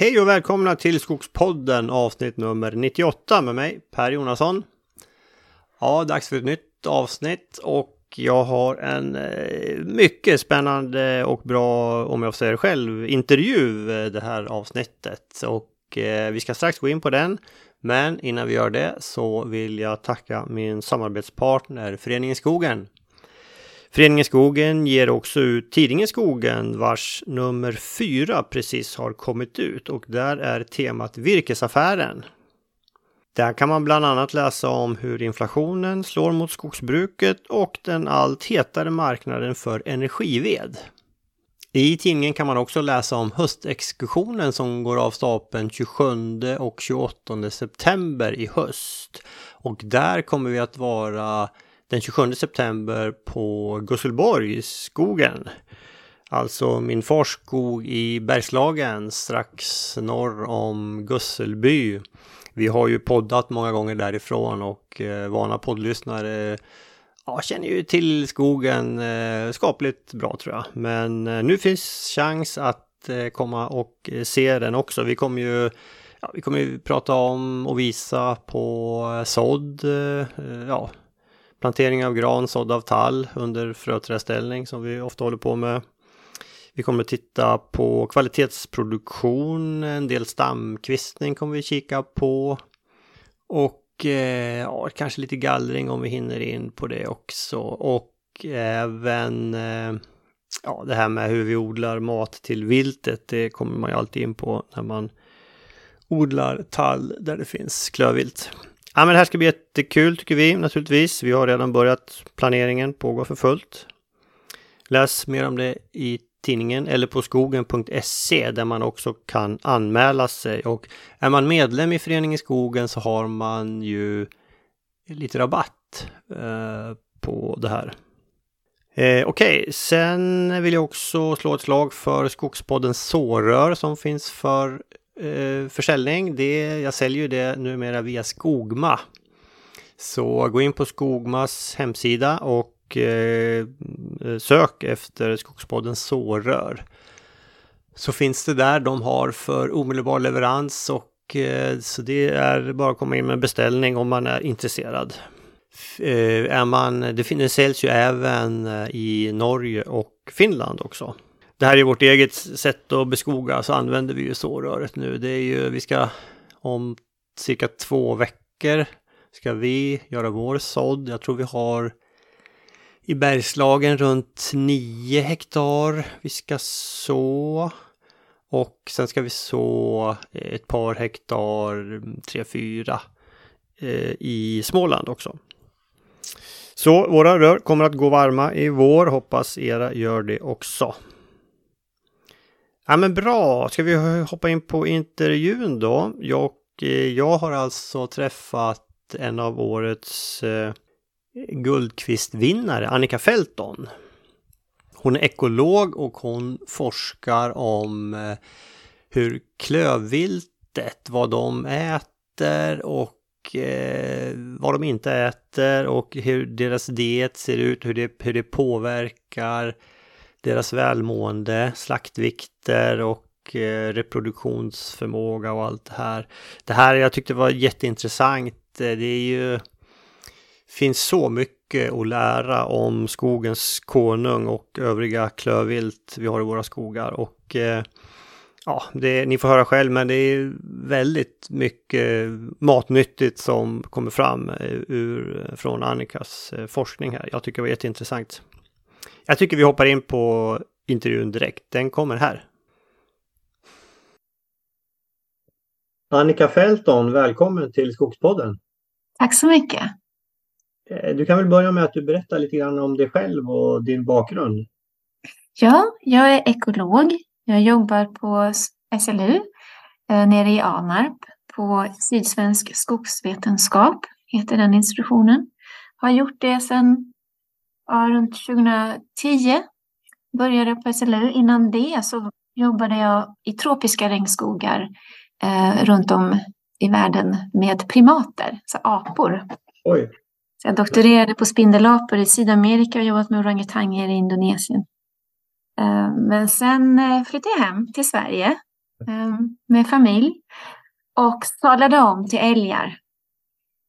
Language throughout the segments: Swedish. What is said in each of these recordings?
Hej och välkomna till Skogspodden avsnitt nummer 98 med mig Per Jonasson. Ja, dags för ett nytt avsnitt och jag har en eh, mycket spännande och bra, om jag får säga det själv, intervju eh, det här avsnittet. Och eh, vi ska strax gå in på den. Men innan vi gör det så vill jag tacka min samarbetspartner Föreningen Skogen. Föreningen Skogen ger också ut tidningen Skogen vars nummer fyra precis har kommit ut och där är temat Virkesaffären. Där kan man bland annat läsa om hur inflationen slår mot skogsbruket och den allt hetare marknaden för energived. I tidningen kan man också läsa om höstexkursionen som går av stapeln 27 och 28 september i höst. Och där kommer vi att vara den 27 september på Gusselborg, skogen. Alltså min fars skog i Bergslagen strax norr om Gusselby. Vi har ju poddat många gånger därifrån och eh, vana poddlyssnare ja, känner ju till skogen eh, skapligt bra tror jag. Men eh, nu finns chans att eh, komma och eh, se den också. Vi kommer ju ja, vi kommer ju prata om och visa på eh, sådd, eh, ja, plantering av gran, sådd av tall under fröträdställning som vi ofta håller på med. Vi kommer att titta på kvalitetsproduktion, en del stamkvistning kommer vi kika på. Och eh, ja, kanske lite gallring om vi hinner in på det också. Och även eh, ja, det här med hur vi odlar mat till viltet. Det kommer man ju alltid in på när man odlar tall där det finns klövvilt. Ja, men det här ska bli jättekul tycker vi naturligtvis. Vi har redan börjat planeringen, pågår för fullt. Läs mer om det i tidningen eller på skogen.se där man också kan anmäla sig. Och är man medlem i Föreningen Skogen så har man ju lite rabatt eh, på det här. Eh, Okej, okay. sen vill jag också slå ett slag för Skogspodden sårör som finns för eh, försäljning. Det, jag säljer ju det numera via Skogma. Så gå in på Skogmas hemsida och eh, sök efter Skogspodden sårör. Så finns det där. De har för omedelbar leverans och eh, så det är bara att komma in med en beställning om man är intresserad. Eh, är man, det, det säljs ju även eh, i Norge och Finland också det här är vårt eget sätt att beskoga så använder vi ju såröret nu. Det är ju, vi ska om cirka två veckor ska vi göra vår sådd. Jag tror vi har i Bergslagen runt 9 hektar vi ska så. Och sen ska vi så eh, ett par hektar, mm, 3-4 eh, i Småland också. Så våra rör kommer att gå varma i vår, hoppas era gör det också. Ja men bra, ska vi hoppa in på intervjun då? Jag, eh, jag har alltså träffat en av årets eh, Guldkvistvinnare, Annika Felton. Hon är ekolog och hon forskar om eh, hur klövviltet, vad de äter och eh, vad de inte äter och hur deras diet ser ut, hur det, hur det påverkar deras välmående, slaktvikter och eh, reproduktionsförmåga och allt det här. Det här jag tyckte var jätteintressant. Eh, det är ju finns så mycket att lära om skogens konung och övriga klövvilt vi har i våra skogar. Och eh, ja, det, ni får höra själv, men det är väldigt mycket matnyttigt som kommer fram ur, från Annikas forskning här. Jag tycker det var jätteintressant. Jag tycker vi hoppar in på intervjun direkt. Den kommer här. Annika Felton, välkommen till Skogspodden. Tack så mycket. Eh, du kan väl börja med att du berättar lite grann om dig själv och din bakgrund. Ja, jag är ekolog. Jag jobbar på SLU eh, nere i Alnarp på Sydsvensk skogsvetenskap, heter den institutionen. Har gjort det sedan ja, runt 2010 började jag på SLU. Innan det så jobbade jag i tropiska regnskogar eh, runt om i världen med primater, så apor. Oj. Så jag doktorerade på spindelapor i Sydamerika och jobbat med orangutanger i Indonesien. Eh, men sen eh, flyttade jag hem till Sverige um, med familj och sadlade om till älgar.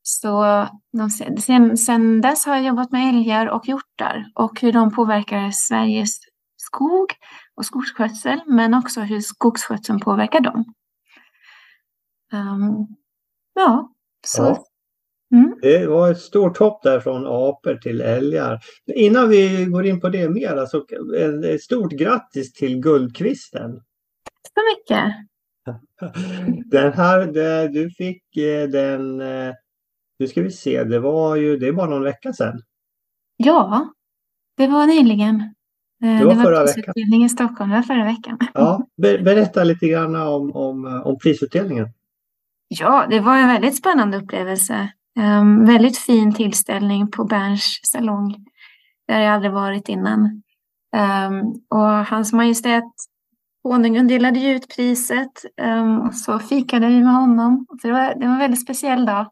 Så de, sen, sen dess har jag jobbat med älgar och hjortar och hur de påverkar Sveriges skog och skogsskötsel, men också hur skogsskötseln påverkar dem. Um, ja, så. Ja. Mm. Det var ett stort hopp där från apor till älgar. Innan vi går in på det mer, alltså, ett stort grattis till Guldkvisten. Tack så mycket. Den här, du fick eh, den, eh, nu ska vi se, det var ju, det är bara någon vecka sedan. Ja, det var nyligen. Det var, det var förra prisutdelning i Stockholm, det var förra veckan. Ja, berätta lite grann om, om, om prisutdelningen. Ja, det var en väldigt spännande upplevelse. Um, väldigt fin tillställning på Berns salong, där jag aldrig varit innan. Um, och Hans Majestät Konungen delade ut priset um, och så fikade vi med honom. Det, var, det var en väldigt speciell dag.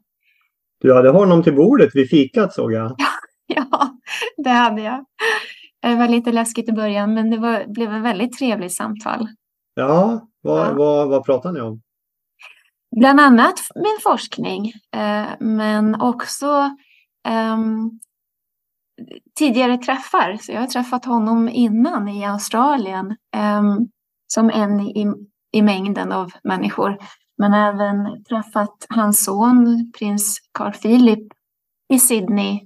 Du hade honom till bordet vid fikat såg jag. ja, det hade jag. Det var lite läskigt i början men det var, blev ett väldigt trevligt samtal. Ja, vad, ja. vad, vad pratade ni om? Bland annat min forskning eh, men också eh, tidigare träffar. Så jag har träffat honom innan i Australien eh, som en i, i mängden av människor. Men även träffat hans son, prins Carl Philip, i Sydney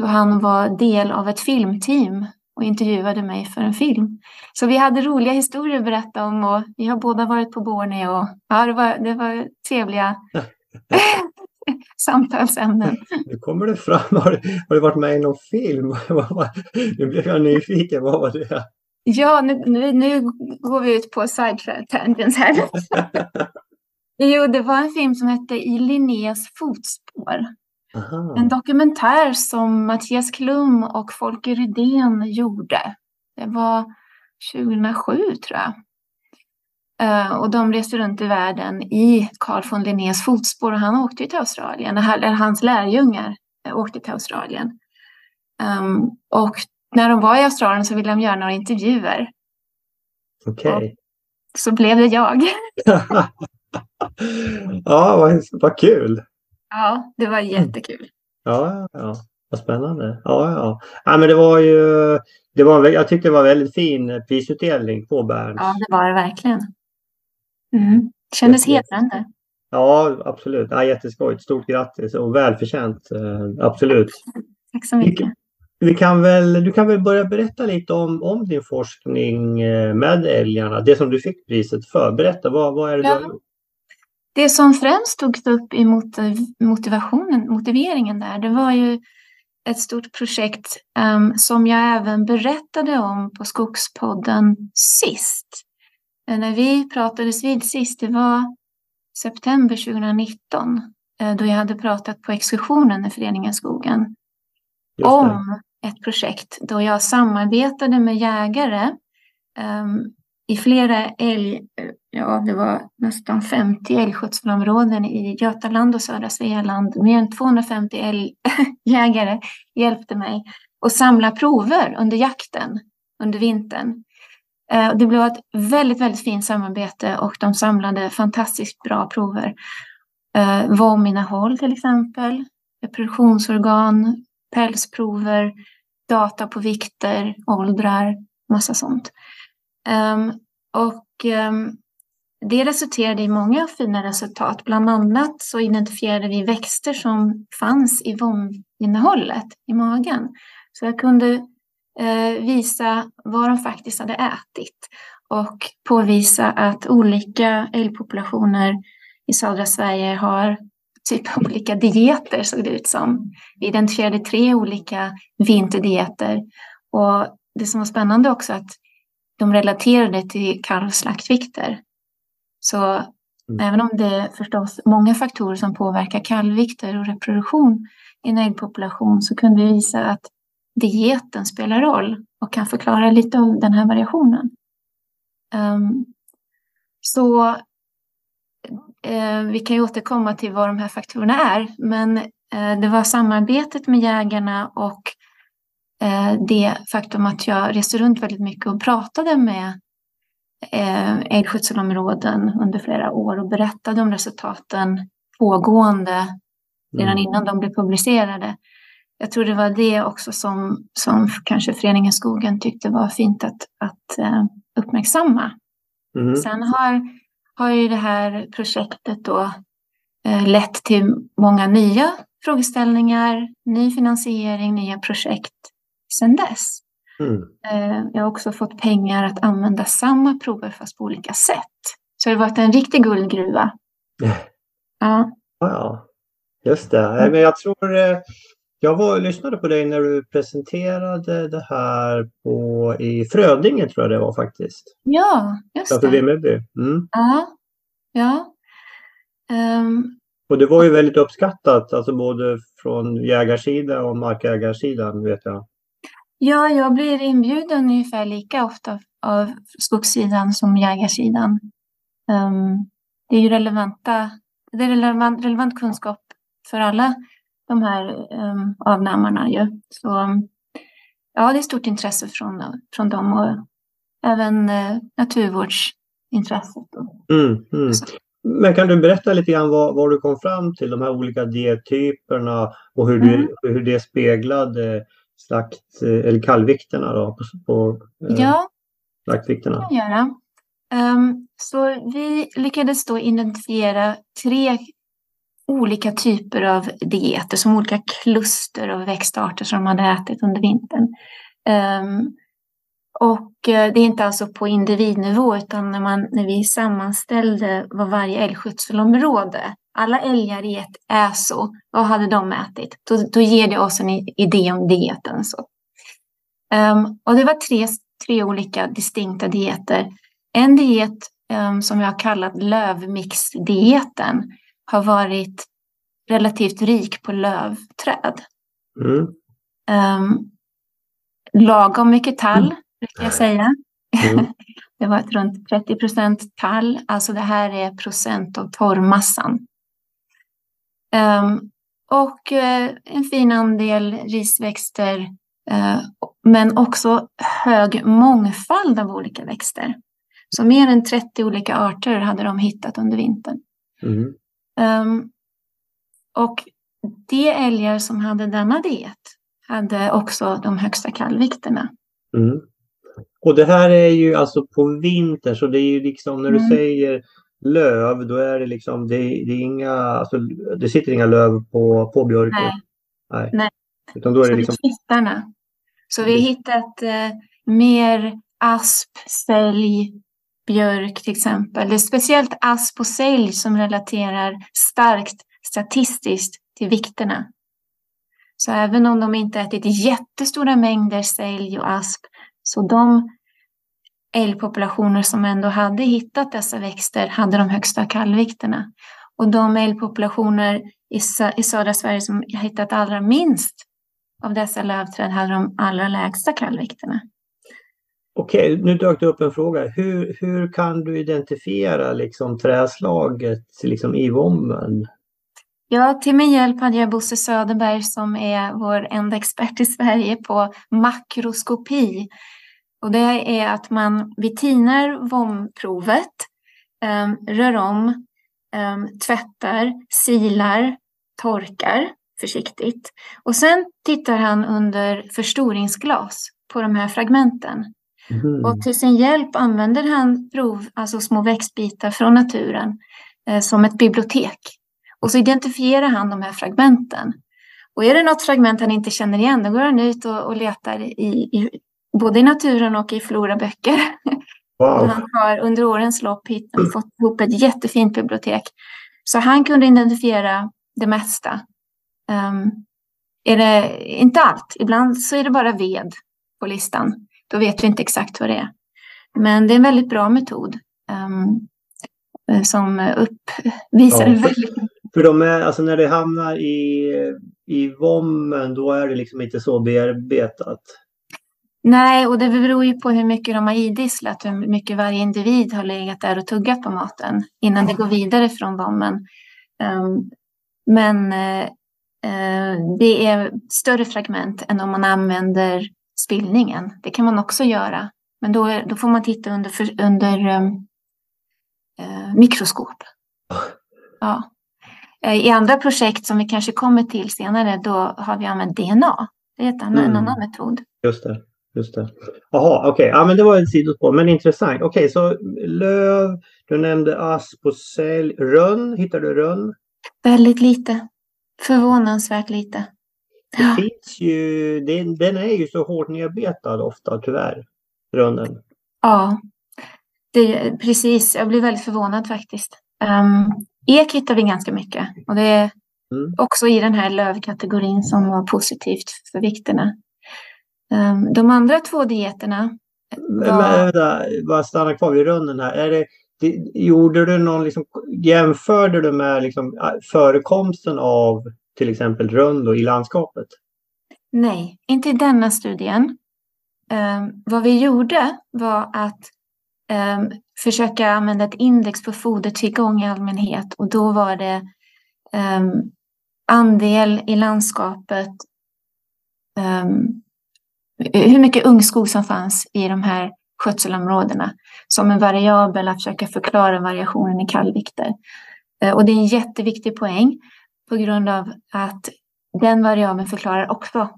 då han var del av ett filmteam och intervjuade mig för en film. Så vi hade roliga historier att berätta om och vi har båda varit på Borneo. Ja, det var, det var trevliga samtalsämnen. Nu kommer det fram. Har du, har du varit med i någon film? nu blev jag nyfiken. Vad var det? Ja, nu, nu, nu går vi ut på side tangents här. jo, det var en film som hette I Linnés fotspår. Aha. En dokumentär som Mattias Klum och Folke Rydén gjorde. Det var 2007 tror jag. Uh, och de reste runt i världen i Carl von Linnés fotspår och han åkte till Australien. Eller hans lärjungar åkte till Australien. Um, och när de var i Australien så ville de göra några intervjuer. Okej. Okay. Så blev det jag. ja, vad, vad kul. Ja, det var mm. jättekul. Ja, ja, vad spännande. Ja, ja. ja men det var ju, det var, jag tyckte det var väldigt fin prisutdelning på Berns. Ja, det var det verkligen. Mm. Kändes hedrande. Ja, absolut. Ja, jätteskojigt. Stort grattis och välförtjänt. Eh, absolut. Tack så mycket. Vi, vi kan väl, du kan väl börja berätta lite om, om din forskning eh, med älgarna. Det som du fick priset för. Berätta, vad, vad är det ja. du har gjort? Det som främst togs upp i motivationen, motiveringen där, det var ju ett stort projekt um, som jag även berättade om på Skogspodden sist. Eh, när vi pratades vid sist, det var september 2019, uh, då jag hade pratat på exkursionen i Föreningen Skogen om ett projekt då jag samarbetade med jägare um, i flera älg, ja det var nästan 50 älgskötselområden i Götaland och södra Svealand. Mer än 250 älgjägare hjälpte mig att samla prover under jakten under vintern. Eh, det blev ett väldigt, väldigt fint samarbete och de samlade fantastiskt bra prover. Eh, till exempel, reproduktionsorgan, pälsprover, data på vikter, åldrar, massa sånt. Ehm, och ehm, det resulterade i många fina resultat. Bland annat så identifierade vi växter som fanns i vominnehållet i magen. Så jag kunde eh, visa vad de faktiskt hade ätit och påvisa att olika älgpopulationer i södra Sverige har typ olika dieter såg det ut som. Vi identifierade tre olika vinterdieter och det som var spännande också att de relaterade till kalvslaktvikter. Så mm. även om det är förstås många faktorer som påverkar kalvvikter och reproduktion i en äggpopulation så kunde vi visa att dieten spelar roll och kan förklara lite av den här variationen. Um, så uh, vi kan ju återkomma till vad de här faktorerna är, men uh, det var samarbetet med jägarna och Eh, det faktum att jag reste runt väldigt mycket och pratade med älgskötselområden under flera år och berättade om resultaten pågående redan Mm. innan de blev publicerade. Jag tror det var det också som, som kanske Föreningen Skogen tyckte var fint att, att eh, uppmärksamma. Mm. Sen har, har ju det här projektet då eh, lett till många nya frågeställningar, ny finansiering, nya projekt sedan dess. Mm. Eh, jag har också fått pengar att använda samma prover fast på olika sätt. Så det har varit en riktig guldgruva. Ja, Ja, just det. Men jag tror eh, jag var lyssnade på dig när du presenterade det här på, i Frödinge tror jag det var faktiskt. ja just det. Vimmerby. Mm. Ja, ja. Ehm, Och det var ju väldigt uppskattat, alltså både från jägarsidan och markägarsidan vet jag. Ja, jag blir inbjuden ungefär lika ofta av skogssidan som jägarsidan. Ehm, det är ju relevanta, det är relevant, relevant kunskap för alla de här um, avnämarna ju. Så ja, det är stort intresse från, från dem och även eh, naturvårdsintresset. Mm, mm. Men kan du berätta lite grann vad, vad du kom fram till, de här olika diettyperna och hur, Mm. du, hur det speglade slakt eller kallvikterna då, på, på eh, Ja, slaktvikterna? kan jag göra. Ehm, så vi lyckades då identifiera tre olika typer av dieter som olika kluster av växtarter som de hade ätit under vintern. Ehm, och eh, det är inte alltså på individnivå utan när, man, när vi sammanställde vad varje älgskötselområde, alla älgar i ett äso, vad hade de ätit? Då, då ger det oss en idé om dieten. Så. Ehm, och det var tre, tre olika distinkta dieter. En diet ehm, som jag har kallat lövmixdieten har varit relativt rik på lövträd. Mm. Ehm, lagom mycket tall, brukar jag säga. Mm. det var ett runt 30 procent tall, alltså det här är procent av torrmassan. Ehm, och eh, en fin andel risväxter, eh, men också hög mångfald av olika växter. Så mer än 30 olika arter hade de hittat under vintern. Mm. Ehm, och de älgar som hade denna diet hade också de högsta kallvikterna. Mm. Och det här är ju alltså på vintern så det är ju liksom när du Mm. säger löv då är det liksom det, det är inga alltså, det sitter inga löv på, på björken. Nej. Nej. Nej. Utan då är Så det liksom är kvittarna. Så vi har Mm. hittat eh, mer asp, sälj, björk till exempel. Det är speciellt asp och sälj som relaterar starkt statistiskt till vikterna. Så även om de inte ätit jättestora mängder sälj och asp så de älgpopulationer som ändå hade hittat dessa växter hade de högsta kallvikterna. Och de älgpopulationer i, sö- i södra Sverige som hittat allra minst av dessa lövträd hade de allra lägsta kallvikterna. Okej, nu dök det upp en fråga. Hur, hur kan du identifiera liksom träslaget liksom i vommen? Ja, till min hjälp hade jag Bosse Söderberg som är vår enda expert i Sverige på makroskopi. Och det är att man, vi tinar vomprovet, um, rör om, um, tvättar, silar, torkar försiktigt. Och sen tittar han under förstoringsglas på de här fragmenten. Mhm. Och till sin hjälp använder han prov, alltså små växtbitar från naturen, eh, som ett bibliotek. Och så identifierar han de här fragmenten. Och är det något fragment han inte känner igen, då går han ut och, och letar i, i, både i naturen och i floraböcker. Wow. han har under årens lopp fått ihop ett jättefint bibliotek. Så han kunde identifiera det mesta. Ehm, är det inte allt, ibland så är det bara ved på listan. Då vet vi inte exakt vad det är. Men det är en väldigt bra metod eh, som uppvisar Ja, för- väldigt För de är, alltså när det hamnar i, i vommen då är det liksom inte så bearbetat. Nej, och det beror ju på hur mycket de har idisslat, hur mycket varje individ har legat där och tuggat på maten innan det går vidare från vommen. Ehm, men eh, eh, det är större fragment än om man använder spillningen. Det kan man också göra. Men då, då får man titta under, under um, uh, mikroskop. Ja. I andra projekt som vi kanske kommer till senare, då har vi använt DNA. Det är annan, mm. en annan metod. Just det. Just det. Jaha, okej. Okay. Ja, men det var ett sidospår, men intressant. Okej, okay, så löv, du nämnde asp och sälj. Rönn, hittar du rönn? Väldigt lite. Förvånansvärt lite. Det ja. finns ju, den, den är ju så hårt nedbetad ofta, tyvärr. Rönnen. Ja, det, precis. Jag blir väldigt förvånad faktiskt. Um, ek hittar vi ganska mycket och det är mm. också i den här lövkategorin som var positivt för vikterna. Um, de andra två dieterna var... Men, bara stanna kvar vid rönnen här. Är det, det, gjorde du någon, liksom, jämförde du med liksom, förekomsten av till exempel rönn i landskapet? Nej, inte i denna studien. Um, vad vi gjorde var att um, försöka använda ett index på fodertillgång i allmänhet och då var det um, andel i landskapet hur mycket ungskog som fanns i de här skötselområdena som en variabel att försöka förklara variationen i kallvikter. Eh, och det är en jätteviktig poäng på grund av att den variabeln förklarar också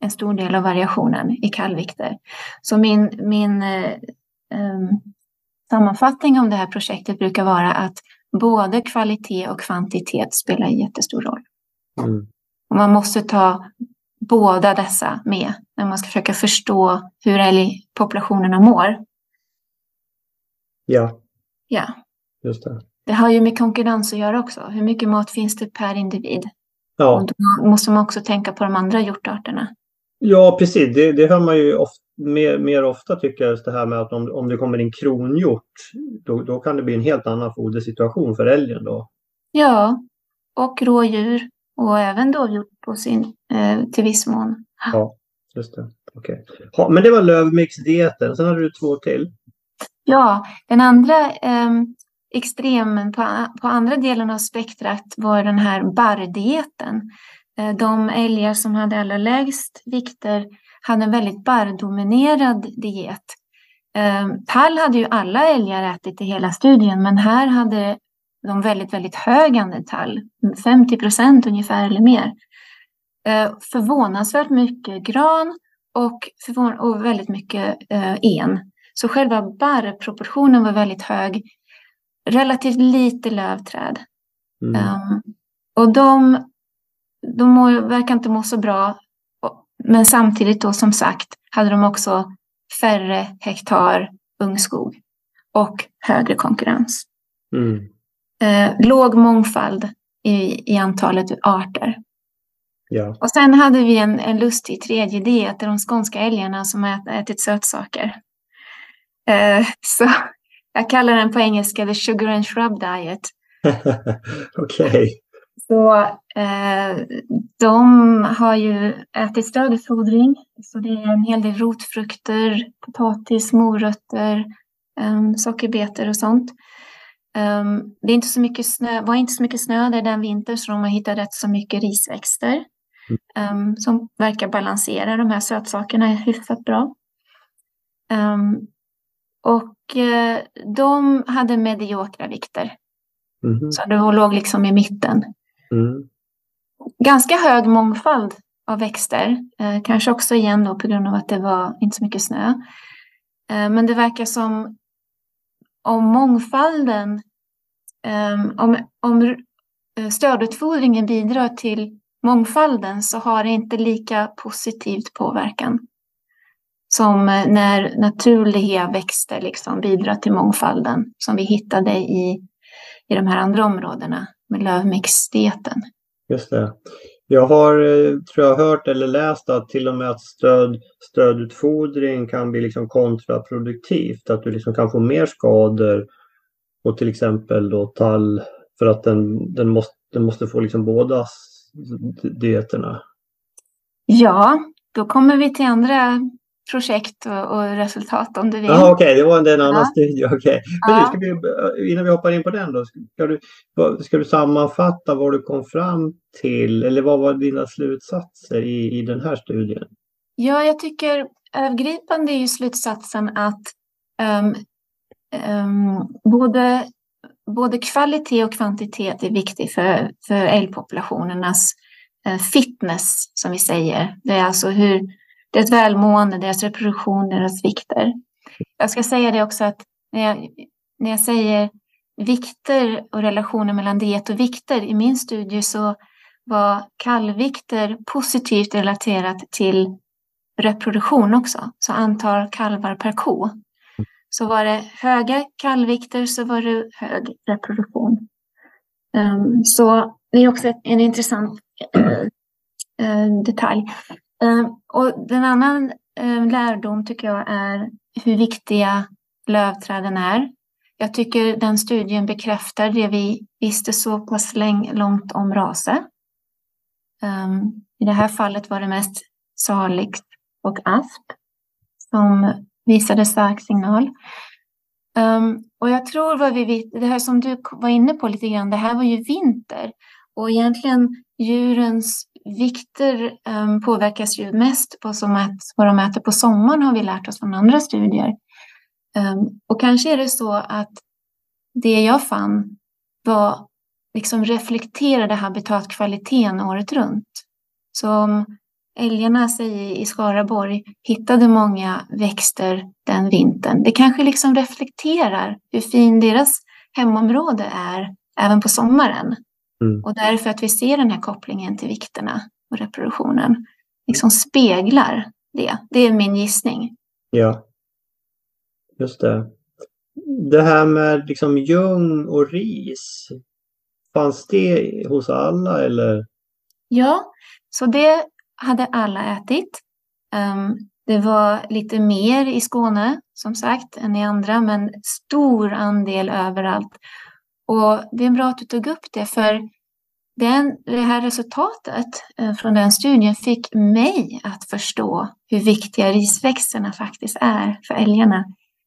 en stor del av variationen i kallvikter. Så min, min eh, um, sammanfattning om det här projektet brukar vara att både kvalitet och kvantitet spelar jättestor roll. Mm. Och man måste ta båda dessa med när man ska försöka förstå hur älgpopulationerna mår. Ja. Ja. Just det. Det har ju med konkurrens att göra också. Hur mycket mat finns det per individ? Ja. Och då måste man också tänka på de andra hjortarterna. Ja, precis. Det, det hör man ju ofta, mer, mer ofta tycker jag, det här med att om, om det kommer en kronhjort, då, då kan det bli en helt annan fodersituation för älgen då. Ja, och rådjur och även dovhjort på sin, eh, till viss mån. Ja, just det. Okay. Men det var lövmixdieten. Sen hade du två till. Ja, den andra eh, extremen på, på andra delen av spektrat var den här barrdieten. Eh, de älgar som hade allra lägst vikter hade en väldigt barrdominerad diet. Eh, tall hade ju alla älgar ätit i hela studien, men här hade de väldigt, väldigt hög andel tall, 50 procent ungefär eller mer. Eh, förvånansvärt mycket gran och, och väldigt mycket eh, en. Så själva barrproportionen var väldigt hög. Relativt lite lövträd. Mm. Um, och de, de må, verkar inte må så bra. Men samtidigt då som sagt hade de också färre hektar ungskog och högre konkurrens. Mm eh, låg mångfald i, i antalet arter. Ja. Och sen hade vi en, en lustig tredje diet, de skånska älgarna som ät, ätit sötsaker. Eh, så jag kallar den på engelska the sugar and shrub diet. Okej. Okay. Så eh, de har ju ätit stödutfodring, så det är en hel del rotfrukter, potatis, morötter, eh, sockerbetor och sånt. Um, det är inte så mycket snö, var inte så mycket snö där den vintern så de har hittat rätt så mycket risväxter um, som verkar balansera de här sötsakerna hyfsat bra. Um, och uh, de hade mediokra vikter. Mm. Så de låg liksom i mitten. Mm. Ganska hög mångfald av växter. Uh, kanske också igen då på grund av att det var inte så mycket snö. Men det verkar som om mångfalden, um, om, om eh, stödutfodringen bidrar till mångfalden så har det inte lika positivt påverkan som eh, när naturliga växter liksom bidrar till mångfalden som vi hittade i, i de här andra områdena med lövmixdieten. Just det. Jag har eh, tror jag, hört eller läst att till och med att stöd, stödutfodring kan bli liksom kontraproduktivt. Att du liksom kan få mer skador på till exempel då tall för att den, den, måste, den måste få liksom båda dieterna. Ja, då kommer vi till andra projekt och, och resultat om du vill. Okej, okay. det var en, en annan ja. studie. Okay. Ja. ska vi, innan vi hoppar in på den då, ska du, ska du sammanfatta vad du kom fram till eller vad var dina slutsatser i, i den här studien? Ja, jag tycker övergripande är ju slutsatsen att um, um, både, både kvalitet och kvantitet är viktigt för, för älgpopulationernas uh, fitness, som vi säger. Det är alltså hur deras välmående, deras reproduktion, deras vikter. Jag ska säga det också att när jag, när jag säger vikter och relationer mellan diet och vikter i min studie så var kalvvikter positivt relaterat till reproduktion också, så antal kalvar per ko. Så var det höga kalvvikter så var det hög reproduktion. Um, så det är också en intressant uh, detalj. Ehm, och den annan ehm, lärdom tycker jag är hur viktiga lövträden är. Jag tycker den studien bekräftar det vi visste så pass långt om raser. Um, I det här fallet var det mest saligt och asp som visade stark signal. Um, och jag tror vad vi det här som du var inne på lite grann, det här var ju vinter och egentligen djurens vikter um, ehm, påverkas ju mest på som att, vad de äter på sommaren har vi lärt oss från andra studier. Um, och kanske är det så att det jag fann var liksom reflekterade habitatkvaliteten året runt. Så om älgarna säg, i Skaraborg hittade många växter den vintern, det kanske liksom reflekterar hur fin deras hemområde är även på sommaren. Mm. Och därför att vi ser den här kopplingen till vikterna och reproduktionen liksom speglar det. Det är min gissning. Ja, just det. Det här med liksom ljung och ris, fanns det hos alla eller? Ja, så det hade alla ätit. Um, det var lite mer i Skåne som sagt än i andra, men stor andel överallt. Och det är bra att du tog upp det, för den, det här resultatet eh, från den studien fick mig att förstå hur viktiga risväxterna faktiskt är för älgarna.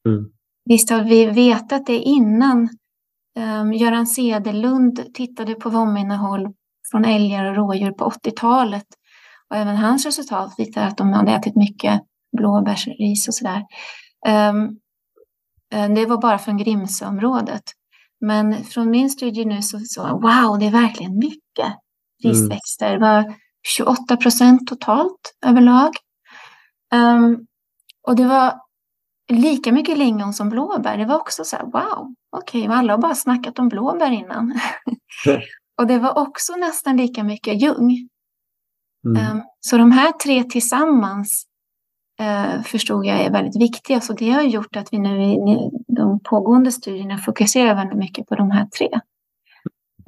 Mm. Visst har vi vetat det innan. Um, Göran Sedelund tittade på vominnehåll från älgar och rådjur på 80-talet. Och även hans resultat visar att de hade ätit mycket blåbärsris och sådär. Um, det var bara från Grimsöområdet. Men från min studie nu så, så wow, det är verkligen mycket risväxter. Det var 28 procent totalt överlag. Um, och det var lika mycket lingon som blåbär. Det var också så här, wow, okej, okay, alla har bara snackat om blåbär innan. och det var också nästan lika mycket ljung. Mm. Um, så de här tre tillsammans förstod jag är väldigt viktiga. Så det har gjort att vi nu i de pågående studierna fokuserar väldigt mycket på de här tre.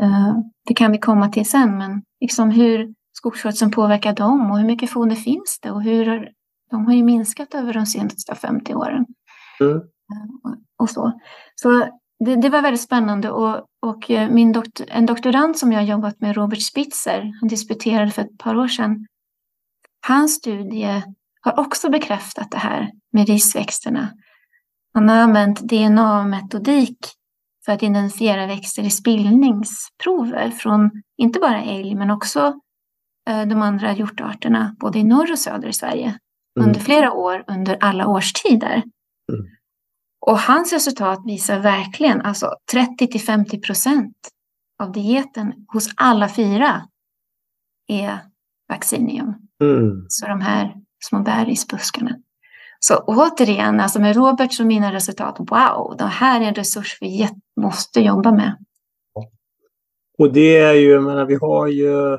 Uh, det kan vi komma till sen, men liksom hur skogsskötseln påverkar dem och hur mycket foder finns det och hur de har ju minskat över de senaste 50 åren. Mm. Och så. Så det, det, var väldigt spännande och, och eh, min doktor, en doktorand som jag jobbat med, Robert Spitzer, han disputerade för ett par år sedan. Hans studie har också bekräftat det här med risväxterna. Han har använt DNA-metodik för att identifiera växter i spillningsprover från inte bara älg men också eh, de andra hjortarterna, både i norr och söder i Sverige mm. under flera år under alla årstider. Mm. Och hans resultat visar verkligen alltså 30 till 50 procent av dieten hos alla fyra är vaccinium. Mm. Så de här små bärisbuskarna. Så återigen, alltså med Roberts och mina resultat, wow, det här är en resurs vi måste jobba med. Och det är ju, jag menar, vi har ju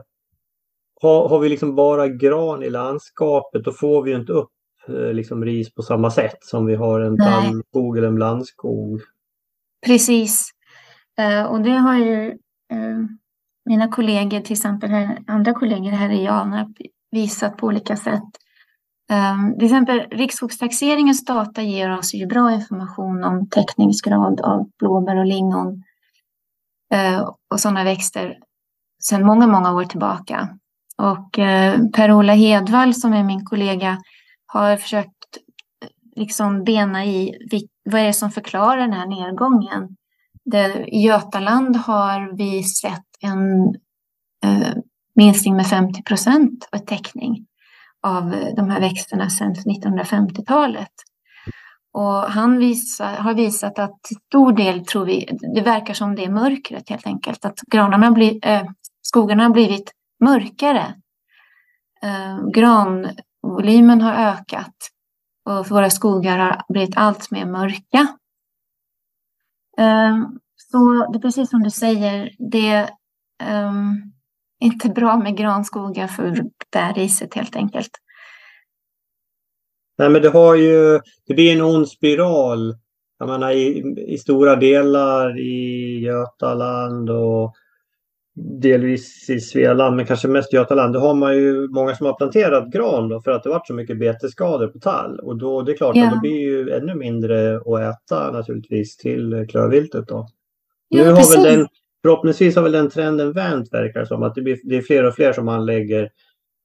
har, har vi liksom bara gran i landskapet då får vi inte upp eh, liksom ris på samma sätt som vi har en tallskog eller en blandskog. Precis. Uh, och det har ju uh, mina kollegor, till exempel här, andra kollegor här i Alnarp visat på olika sätt. Ehm, till exempel Riksskogstaxeringens data ger oss ju bra information om täckningsgrad av blåbär och lingon eh, och sådana växter sedan många, många år tillbaka. Och eh, Per-Ola Hedvall som är min kollega har försökt eh, liksom bena i vad är det som förklarar den här nedgången. I Götaland har vi sett en minskning med 50 procent av täckning av de här växterna sedan 1950-talet. Och han visar, har visat att till stor del tror vi, det verkar som det är mörkret helt enkelt, att granarna blir, äh, skogarna har blivit mörkare. Äh, granvolymen har ökat och våra skogar har blivit allt mer mörka. Äh, så det är precis som du säger, det är inte bra med granskogar för det här riset helt enkelt. Nej, men det har ju, det blir en ond spiral. Jag menar i, i stora delar i Götaland och delvis i Svealand, men kanske mest Götaland. Då har man ju många som har planterat gran då för att det varit så mycket betesskador på tall. Och då det är klart ja. att det blir ju ännu mindre att äta naturligtvis till klövviltet då. Ja, nu har väl den, förhoppningsvis har väl den trenden vänt verkar det som. Att det, blir, det är fler och fler som anlägger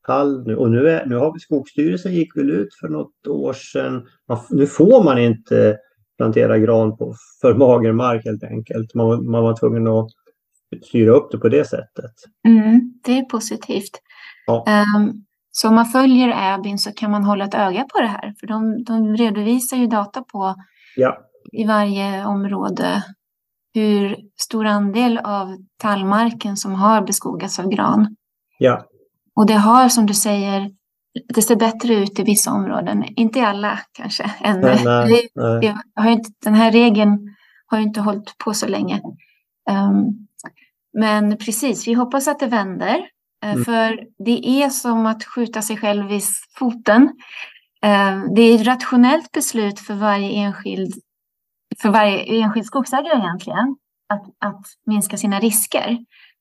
tall nu. Och nu, är, nu har vi Skogsstyrelsen gick väl ut för något år sedan. Man, nu får man inte plantera gran på för mager mark helt enkelt. Man, man var tvungen att styra upp det på det sättet. Mm, det är positivt. Ja. Um, så om man följer Abin så kan man hålla ett öga på det här. För de, de redovisar ju data på ja. i varje område hur stor andel av tallmarken som har beskogats av gran. Ja. Och det har, som du säger, det ser bättre ut i vissa områden. Inte i alla kanske ännu. Nej, nej, nej. Har inte, den här regeln har ju inte hållit på så länge. Um, men precis, vi hoppas att det vänder. Uh, mm. För det är som att skjuta sig själv i foten. Uh, det är ett rationellt beslut för varje enskild, för varje enskild skogsägare egentligen. Att, att minska sina risker.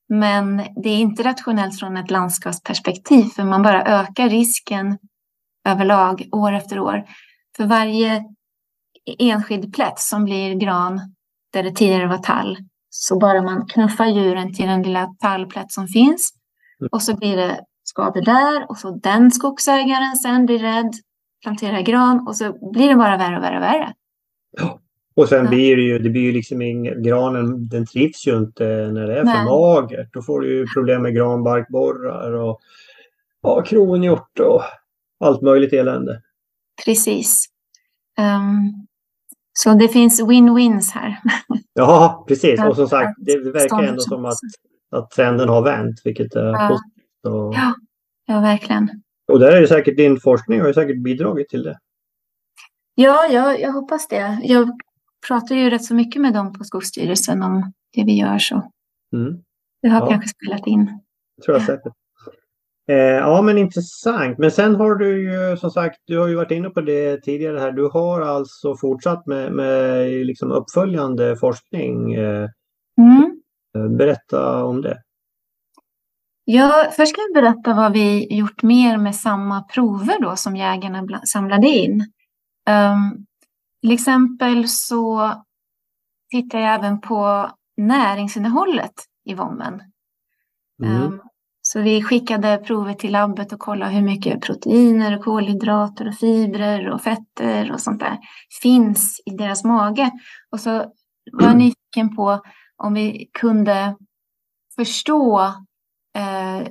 Men det är inte rationellt från ett landskapsperspektiv för man bara ökar risken överlag år efter år. För varje enskild plätt som blir gran där det tidigare var tall så bara man knuffar djuren till den lilla tallplätt som finns och så blir det skador där och så den skogsägaren sen blir rädd, planterar gran och så blir det bara värre och värre och värre. Ja. Och sen ja. blir det ju, det blir ju liksom ingen, granen den trivs ju inte när det är Nej. för magert. Då får du ju problem med granbarkborrar och ja, kronhjort och allt möjligt elände. Precis. Um, så det finns win-wins här. Ja, precis. Och som sagt, det verkar ändå som att, att trenden har vänt, vilket är ja. positivt. Och... Ja. ja, verkligen. Och där är det säkert din forskning har säkert bidragit till det. Ja, ja, jag hoppas det. Jag pratar ju rätt så mycket med dem på Skogsstyrelsen om det vi gör. Så mm. det har ja. kanske spelat in. tror jag säkert. Eh, ja, men intressant. Men sen har du ju som sagt, du har ju varit inne på det tidigare här. Du har alltså fortsatt med, med liksom uppföljande forskning. Eh, mm. Berätta om det. Ja, först ska jag berätta vad vi gjort mer med samma prover då som jägarna samlade in. Um, till exempel så tittar jag även på näringsinnehållet i vommen. Mm. Um, så vi skickade prover till labbet och kollade hur mycket proteiner, och kolhydrater och fibrer och fetter och sånt där finns i deras mage. Och så var jag nyfiken på om vi kunde förstå eh,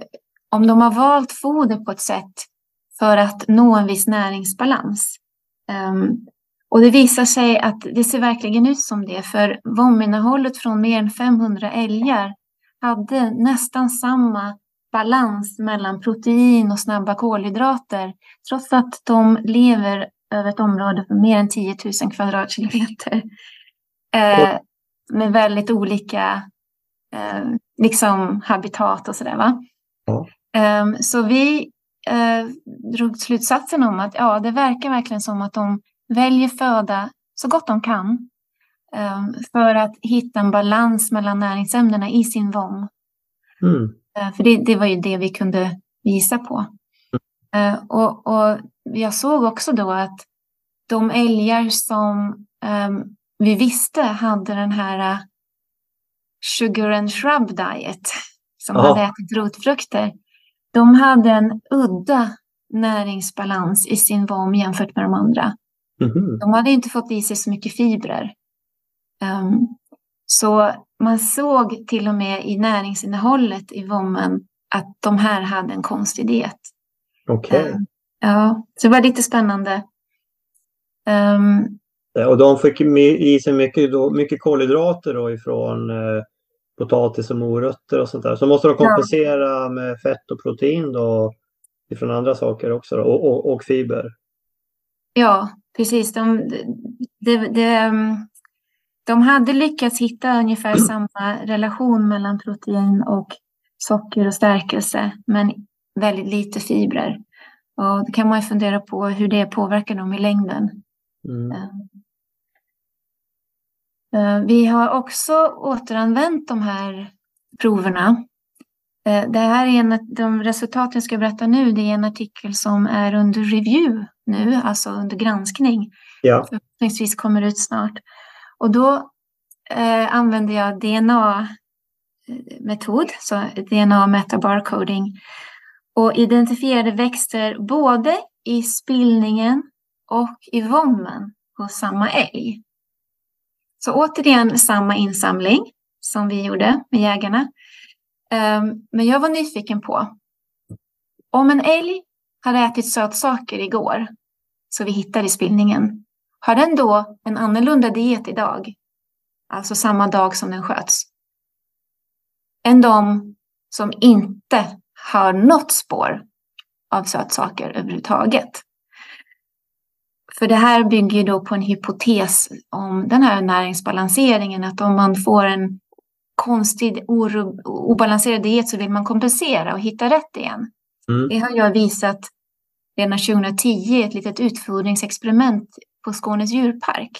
om de har valt foder på ett sätt för att nå en viss näringsbalans. Um, och det visar sig att det ser verkligen ut som det, för vominnehållet från mer än 500 älgar hade nästan samma balans mellan protein och snabba kolhydrater, trots att de lever över ett område för mer än 10 000 kvadratkilometer. Eh, med väldigt olika eh, liksom habitat och sådär. Va? Eh, så vi eh, drog slutsatsen om att ja, det verkar verkligen som att de väljer föda så gott de kan ehm, för att hitta en balans mellan näringsämnena i sin vom. Mm. Eh, för det, det, var ju det vi kunde visa på. Mm. Och, och, jag såg också då att de älgar som um, vi visste hade den här uh, sugar and shrub diet, som oh. hade ätit rotfrukter, de hade en udda näringsbalans i sin vom jämfört med de andra. Mm. De hade inte fått i sig så mycket fibrer. Um, så man såg till och med i näringsinnehållet i vommen att de här hade en konstig diet. Okay. Um, Ja, så det var lite spännande. Um, och de fick i sig mycket, då, mycket kolhydrater då ifrån eh, potatis och morötter och sånt där. Så måste de kompensera ja. med fett och protein då ifrån andra saker också då, och, och, och fiber. Ja, precis. De, de, de, de hade lyckats hitta ungefär samma relation mellan protein och socker och stärkelse, men väldigt lite fibrer. Och då kan man ju fundera på hur det påverkar dem i längden. Mm. Eh, eh, vi har också återanvänt de här proverna. Eh, det här är en, de resultaten jag ska berätta nu, det är en artikel som är under review nu, alltså under granskning. Ja. Förhoppningsvis kommer ut snart. Och då eh, använder jag DNA-metod, så DNA metabarcoding, och identifierade växter både i spillningen och i vommen hos samma älg. Så återigen samma insamling som vi gjorde med jägarna. Ehm, men jag var nyfiken på om en älg hade ätit sötsaker igår, så vi hittade i spillningen, har den då en annorlunda diet idag, alltså samma dag som den sköts, än de som inte har något spår av sötsaker överhuvudtaget? För det här bygger då på en hypotes om den här näringsbalanseringen, att om man får en konstig obalanserad diet så vill man kompensera och hitta rätt igen. Mm. Det har jag visat redan 2010 i ett litet utfodringsexperiment på Skånes djurpark.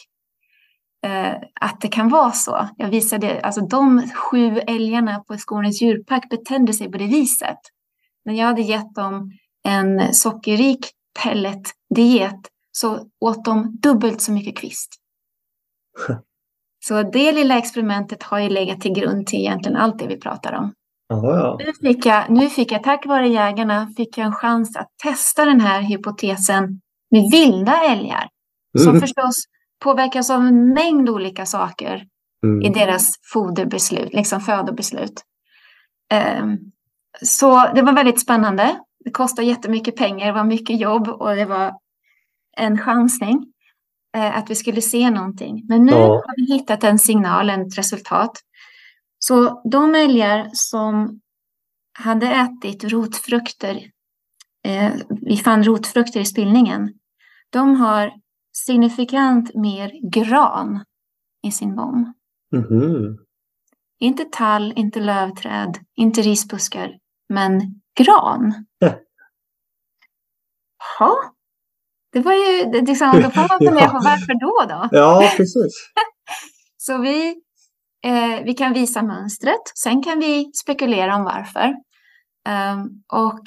Eh, att det kan vara så. Jag visade, alltså de sju älgarna på Skånes djurpark betedde sig på det viset. När jag hade gett dem en sockerrik pelletdiet så åt de dubbelt så mycket kvist. Så det lilla experimentet har ju legat till grund till egentligen allt det vi pratar om. Aha, nu, fick jag, nu fick jag, tack vare jägarna, fick jag en chans att testa den här hypotesen med vilda älgar. Mm. Som förstås påverkas av en mängd olika saker mm. i deras foderbeslut, liksom födobeslut. Um, så det var väldigt spännande. Det kostade jättemycket pengar, det var mycket jobb och det var en chansning eh, att vi skulle se någonting. Men nu ja. har vi hittat en signal, ett resultat. Så de älgar som hade ätit rotfrukter, eh, vi fann rotfrukter i spillningen, de har signifikant mer gran i sin vom. Mm. Inte tall, inte lövträd, inte risbuskar, men gran. Ja. Det var ju, det, liksom, då får man fundera på varför då då? Ja, precis. Så vi, eh, vi kan visa mönstret, sen kan vi spekulera om varför. Eh, och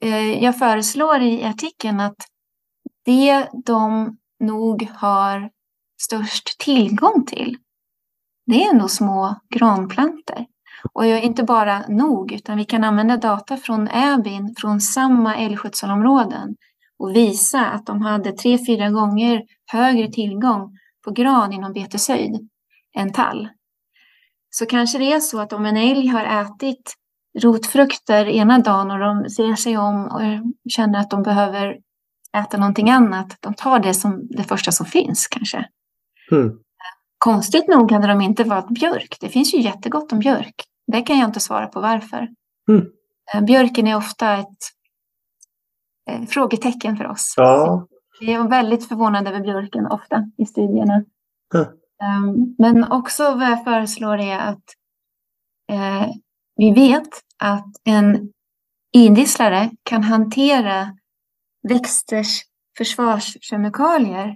eh, jag föreslår i artikeln att det de nog har störst tillgång till, det är nog små granplantor. Och inte bara nog, utan vi kan använda data från Äbin, från samma älgskötselområden och visa att de hade tre, fyra gånger högre tillgång på gran inom beteshöjd än tall. Så kanske det är så att om en älg har ätit rotfrukter ena dagen och de ser sig om och känner att de behöver äta någonting annat, de tar det som det första som finns kanske. Mm. Konstigt nog hade de inte valt björk. Det finns ju jättegott om björk. Det kan jag inte svara på varför. Mm. Björken är ofta ett eh, frågetecken för oss. Ja. Vi är väldigt förvånade över björken ofta i studierna. Mm. Ehm, men också vad jag föreslår är att eh, vi vet att en idisslare kan hantera växters försvarskemikalier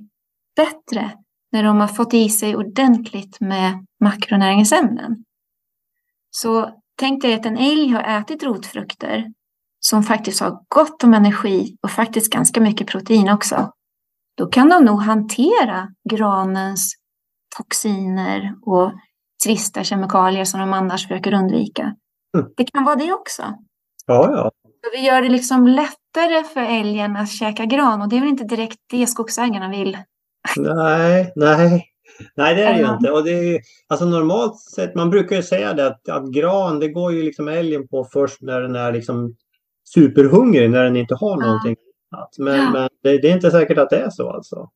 bättre när de har fått i sig ordentligt med makronäringsämnen. Så tänk dig att en älg har ätit rotfrukter som faktiskt har gott om energi och faktiskt ganska mycket protein också. Då kan de nog hantera granens toxiner och trista kemikalier som de annars försöker undvika. Mm. Det kan vara det också. Ja, ja. Så vi gör det liksom lättare för älgen att käka gran och det är väl inte direkt det skogsägarna vill. Nej, nej. Nej, det är det ju inte. Och det är, alltså normalt sett, man brukar ju säga det att, att gran, det går ju liksom älgen på först när den är liksom superhungrig, när den inte har någonting Men, ja. men det, det, är inte säkert att det är så alltså.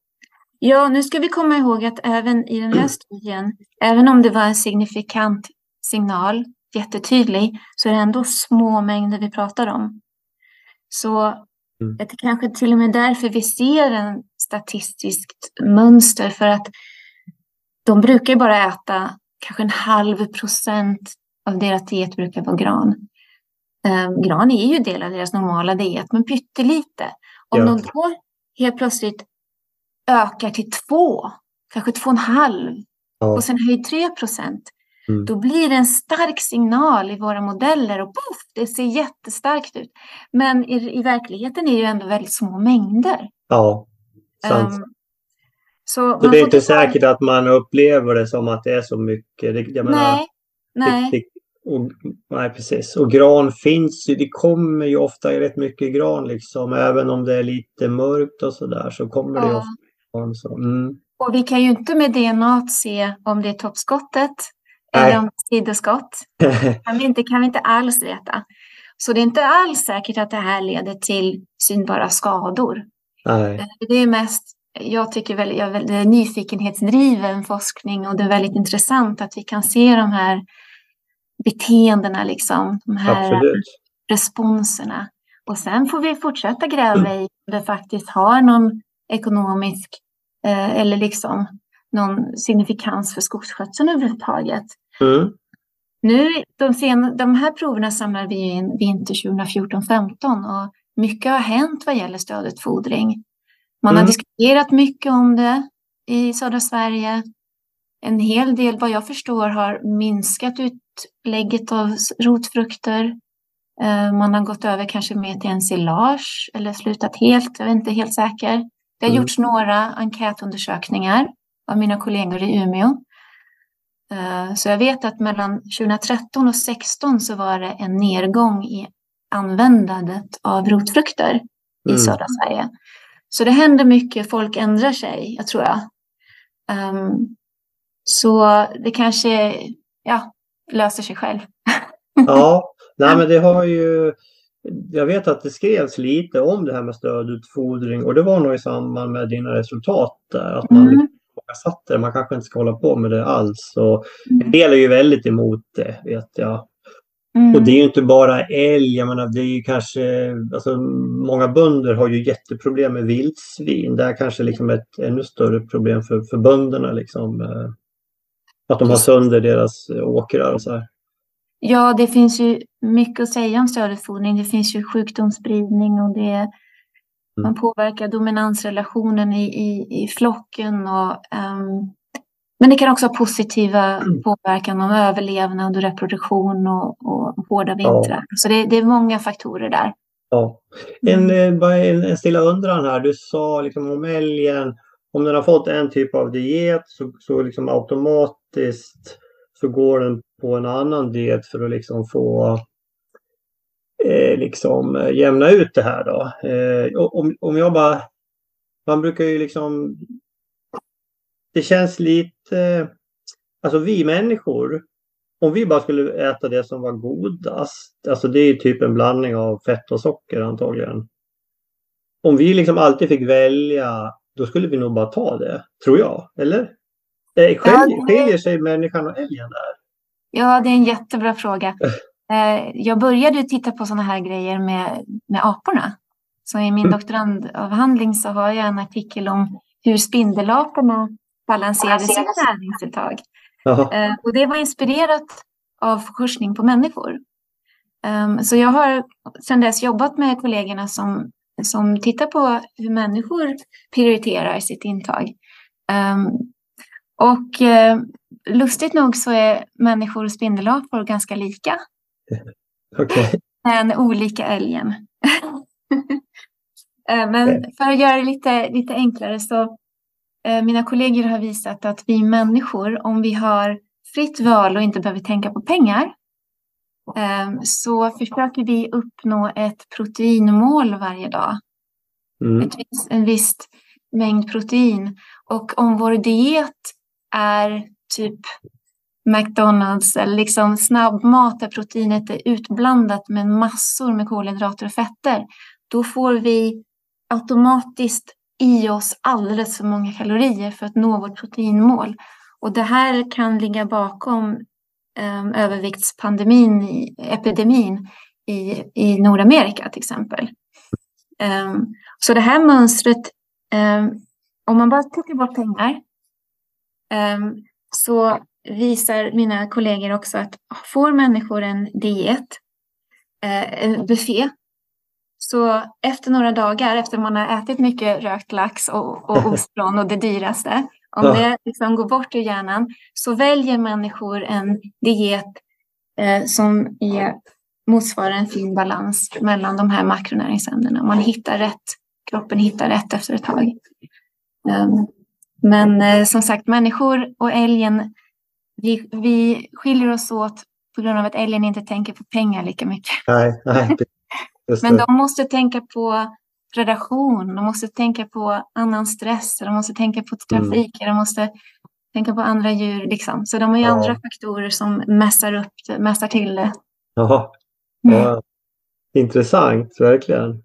Ja, nu ska vi komma ihåg att även i den här studien, även om det var en signifikant signal, jättetydlig, så är det ändå små mängder vi pratar om. Så mm. det är kanske till och med därför vi ser en statistiskt mönster för att de brukar bara äta kanske en halv procent av deras diet brukar vara gran. Um, gran är ju del av deras normala diet, men pyttelite. Om ja. de då helt plötsligt ökar till två, kanske två och en halv ja. och sen höjer tre procent, mm. då blir det en stark signal i våra modeller och poff, det ser jättestarkt ut. Men i, i verkligheten är det ju ändå väldigt små mängder. Ja, sant. Um, så, så det är inte säkert att man upplever det som att det är så mycket. Jag menar, nej, nej. Det, och, nej, precis. Och gran finns ju. Det kommer ju ofta rätt mycket gran liksom. Även om det är lite mörkt och sådär så kommer ja. det ofta gran. Så. Mm. Och vi kan ju inte med DNA se om det är toppskottet nej. eller om det är sidoskott. kan, vi inte, kan vi inte alls veta. Så det är inte alls säkert att det här leder till synbara skador. Nej. Eh, det är mest jag tycker väl, jag, det är nyfikenhetsdriven forskning och det är väldigt intressant att vi kan se de här beteendena, liksom, de här Absolut. responserna. Och sen får vi fortsätta gräva i om det faktiskt har någon ekonomisk eh, eller liksom någon signifikans för skogsskötseln överhuvudtaget. Mm. Nu, de, sen, de här proverna samlar vi in vinter 2014-15 och mycket har hänt vad gäller stödutfodring. Man har mm. diskuterat mycket om det i södra Sverige. En hel del, vad jag förstår, har minskat utlägget av rotfrukter. Eh, man har gått över kanske mer till ensilage eller slutat helt, jag är inte helt säker. Det har mm. gjorts några enkätundersökningar av mina kollegor i Umeå. Eh, så jag vet att mellan 2013 och 2016 så var det en nedgång i användandet av rotfrukter i mm. södra Sverige. Så det händer mycket, folk ändrar sig, jag tror jag. Um, så det kanske ja, löser sig själv. ja, nej men det har ju jag vet att det skrevs lite om det här med stödutfodring och det var nog i samband med dina resultat där. Att man mm. satt det, man kanske inte ska hålla på med det alls. Och en del är ju väldigt emot det vet jag. Mm. Och det är ju inte bara älg, jag menar det är ju kanske, alltså många bönder har ju jätteproblem med vildsvin. Det är kanske liksom ett ännu större problem för, för bönderna liksom. Eh, att de har sönder deras åkrar och så här. Ja, det finns ju mycket att säga om stödutfodring. Det finns ju sjukdomsspridning och det mm. man påverkar dominansrelationen i, i, i flocken och um, men det kan också ha positiva mm. påverkan om överlevnad och reproduktion och, och hårda vintrar. Ja. Så det, det, är många faktorer där. Ja. En, mm. eh, en, en stilla undran här. Du sa liksom om älgen, om den har fått en typ av diet så, så liksom automatiskt så går den på en annan diet för att liksom få eh, liksom eh, jämna ut det här då. Eh, om, om jag bara, man brukar ju liksom det känns lite... Alltså vi människor, om vi bara skulle äta det som var godast, alltså det är typ en blandning av fett och socker antagligen. Om vi liksom alltid fick välja, då skulle vi nog bara ta det, tror jag. Eller? Eh, skiljer, skiljer sig människan och älgen där? Ja, det är en jättebra fråga. Eh, jag började titta på sådana här grejer med, med aporna. Så i min mm. doktorandavhandling så har jag en artikel om hur spindelaporna balanserade sitt näringsintag. Uh, och det var inspirerat av forskning på människor. Um, så jag har sedan dess jobbat med kollegorna som, som tittar på hur människor prioriterar sitt intag. Och uh, lustigt nog så är människor och spindelapor ganska lika. Okay. Men olika älgen. uh, men för att göra det lite, lite enklare så Eh, mina kollegor har visat att vi människor, om vi har fritt val och inte behöver tänka på pengar, eh, så försöker vi uppnå ett proteinmål varje dag. Mm. Ett, en viss mängd protein. Och om vår diet är typ McDonalds eller liksom snabbmat där proteinet är utblandat med massor med kolhydrater och fetter, då får vi automatiskt i oss alldeles för många kalorier för att nå vårt proteinmål. Och det här kan ligga bakom um, överviktspandemin, i, epidemin i, i Nordamerika till exempel. Um, så det här mönstret, um, om man bara plockar bort pengar, så visar mina kollegor också att får människor en diet, uh, en buffé, så efter några dagar, efter man har ätit mycket rökt lax och, och ostron och det dyraste, om det liksom går bort ur hjärnan, så väljer människor en diet eh, som är, motsvarar en fin balans mellan de här makronäringsämnena. Man hittar rätt, kroppen hittar rätt efter ett tag. Um, men eh, som sagt, människor och älgen, vi, vi skiljer oss åt på grund av att älgen inte tänker på pengar lika mycket. Nej, nej, Men de måste tänka på predation, de måste tänka på annan stress, de måste tänka på trafik, mm. de måste tänka på andra djur. Liksom. Så de har ju ja. andra faktorer som mässar, upp, mässar till det. Ja. ja. Mm. Intressant, verkligen.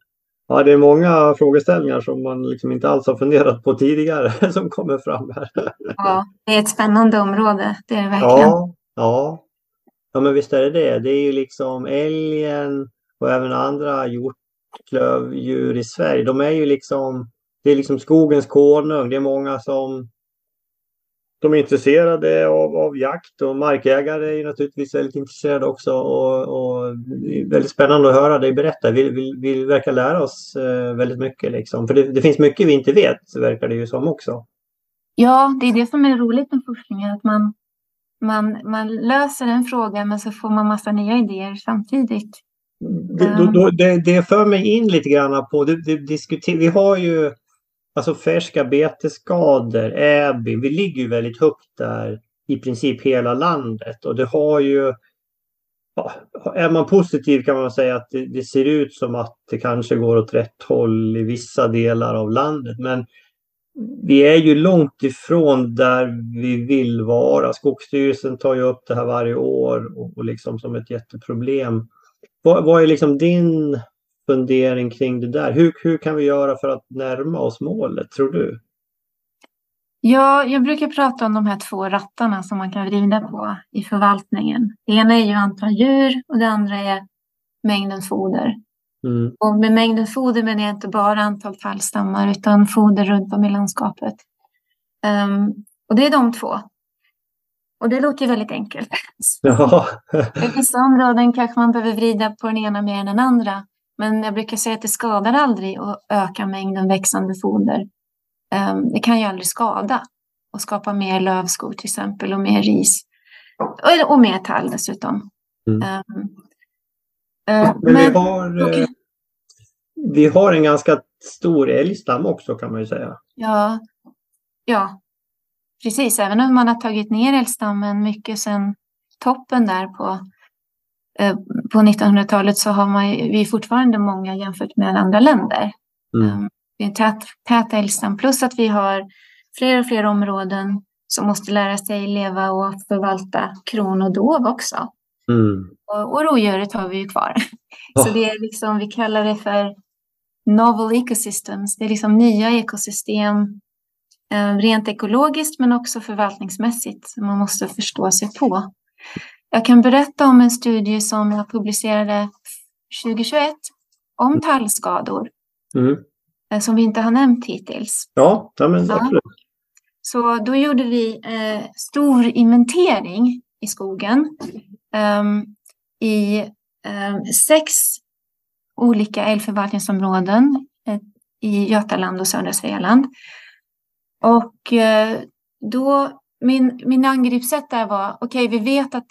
Ja, det är många frågeställningar som man liksom inte alls har funderat på tidigare som kommer fram här. Ja, det är ett spännande område, det är det verkligen. Ja, ja. ja men visst är det det. Det är ju liksom älgen och även andra hjort klövdjur i Sverige. De är ju liksom, det är liksom skogens konung. Det är många som de är intresserade av, av jakt och markägare är naturligtvis väldigt intresserade också. Och, och det är väldigt spännande att höra dig berätta. Vi, vi, vi verkar lära oss eh, väldigt mycket. Liksom. För det, det, finns mycket vi inte vet, verkar det ju som också. Ja, det är det som är roligt med forskningen. Att man, man, man löser en fråga men så får man massa nya idéer samtidigt. Det, då, då, det, det för mig in lite grann på, det, det vi har ju alltså färska betesskador, Äby, vi ligger ju väldigt högt där i princip hela landet och det har ju är man positiv kan man säga att det, det, ser ut som att det kanske går åt rätt håll i vissa delar av landet. Men vi är ju långt ifrån där vi vill vara. Skogsstyrelsen tar ju upp det här varje år och, och liksom som ett jätteproblem. Vad, vad, är liksom din fundering kring det där? Hur, hur kan vi göra för att närma oss målet, tror du? Ja, jag brukar prata om de här två rattarna som man kan vrida på i förvaltningen. Det ena är ju antal djur och det andra är mängden foder. Mm. Och med mängden foder menar jag inte bara antal fallstammar utan foder runt om i landskapet. Um, och det är de två. Och det låter ju väldigt enkelt. Ja. I vissa områden kanske man behöver vrida på den ena mer än den andra. Men jag brukar säga att det skadar aldrig att öka mängden växande foder. Ehm, det kan ju aldrig skada och skapa mer lövskog till exempel och mer ris. Och mer tall dessutom. Mm. Men, men vi, har, okay. Eh, vi har en ganska stor älgstam också kan man ju säga. Ja, ja Precis, även om man har tagit ner älgstammen mycket sedan toppen där på, eh, på 1900-talet så har man, vi fortfarande många jämfört med andra länder. Mm. Um, vi är en tät, tät älgstam plus att vi har fler och fler områden som måste lära sig leva och förvalta kron och dov också. Mm. Och, och rådjuret har vi ju kvar. Oh. Så det är liksom, vi kallar det för novel ecosystems. Det är liksom nya ekosystem Eh, rent ekologiskt men också förvaltningsmässigt som man måste förstå sig på. Jag kan berätta om en studie som jag publicerade 2021 om mm. tallskador mm. Eh, som vi inte har nämnt hittills. Ja, men absolut. Ja. Så då gjorde vi eh, stor inventering i skogen eh, i eh, sex olika älgförvaltningsområden eh, i Götaland och södra Svealand. Och eh, då, min, min angreppssätt där var, okej okay, vi vet att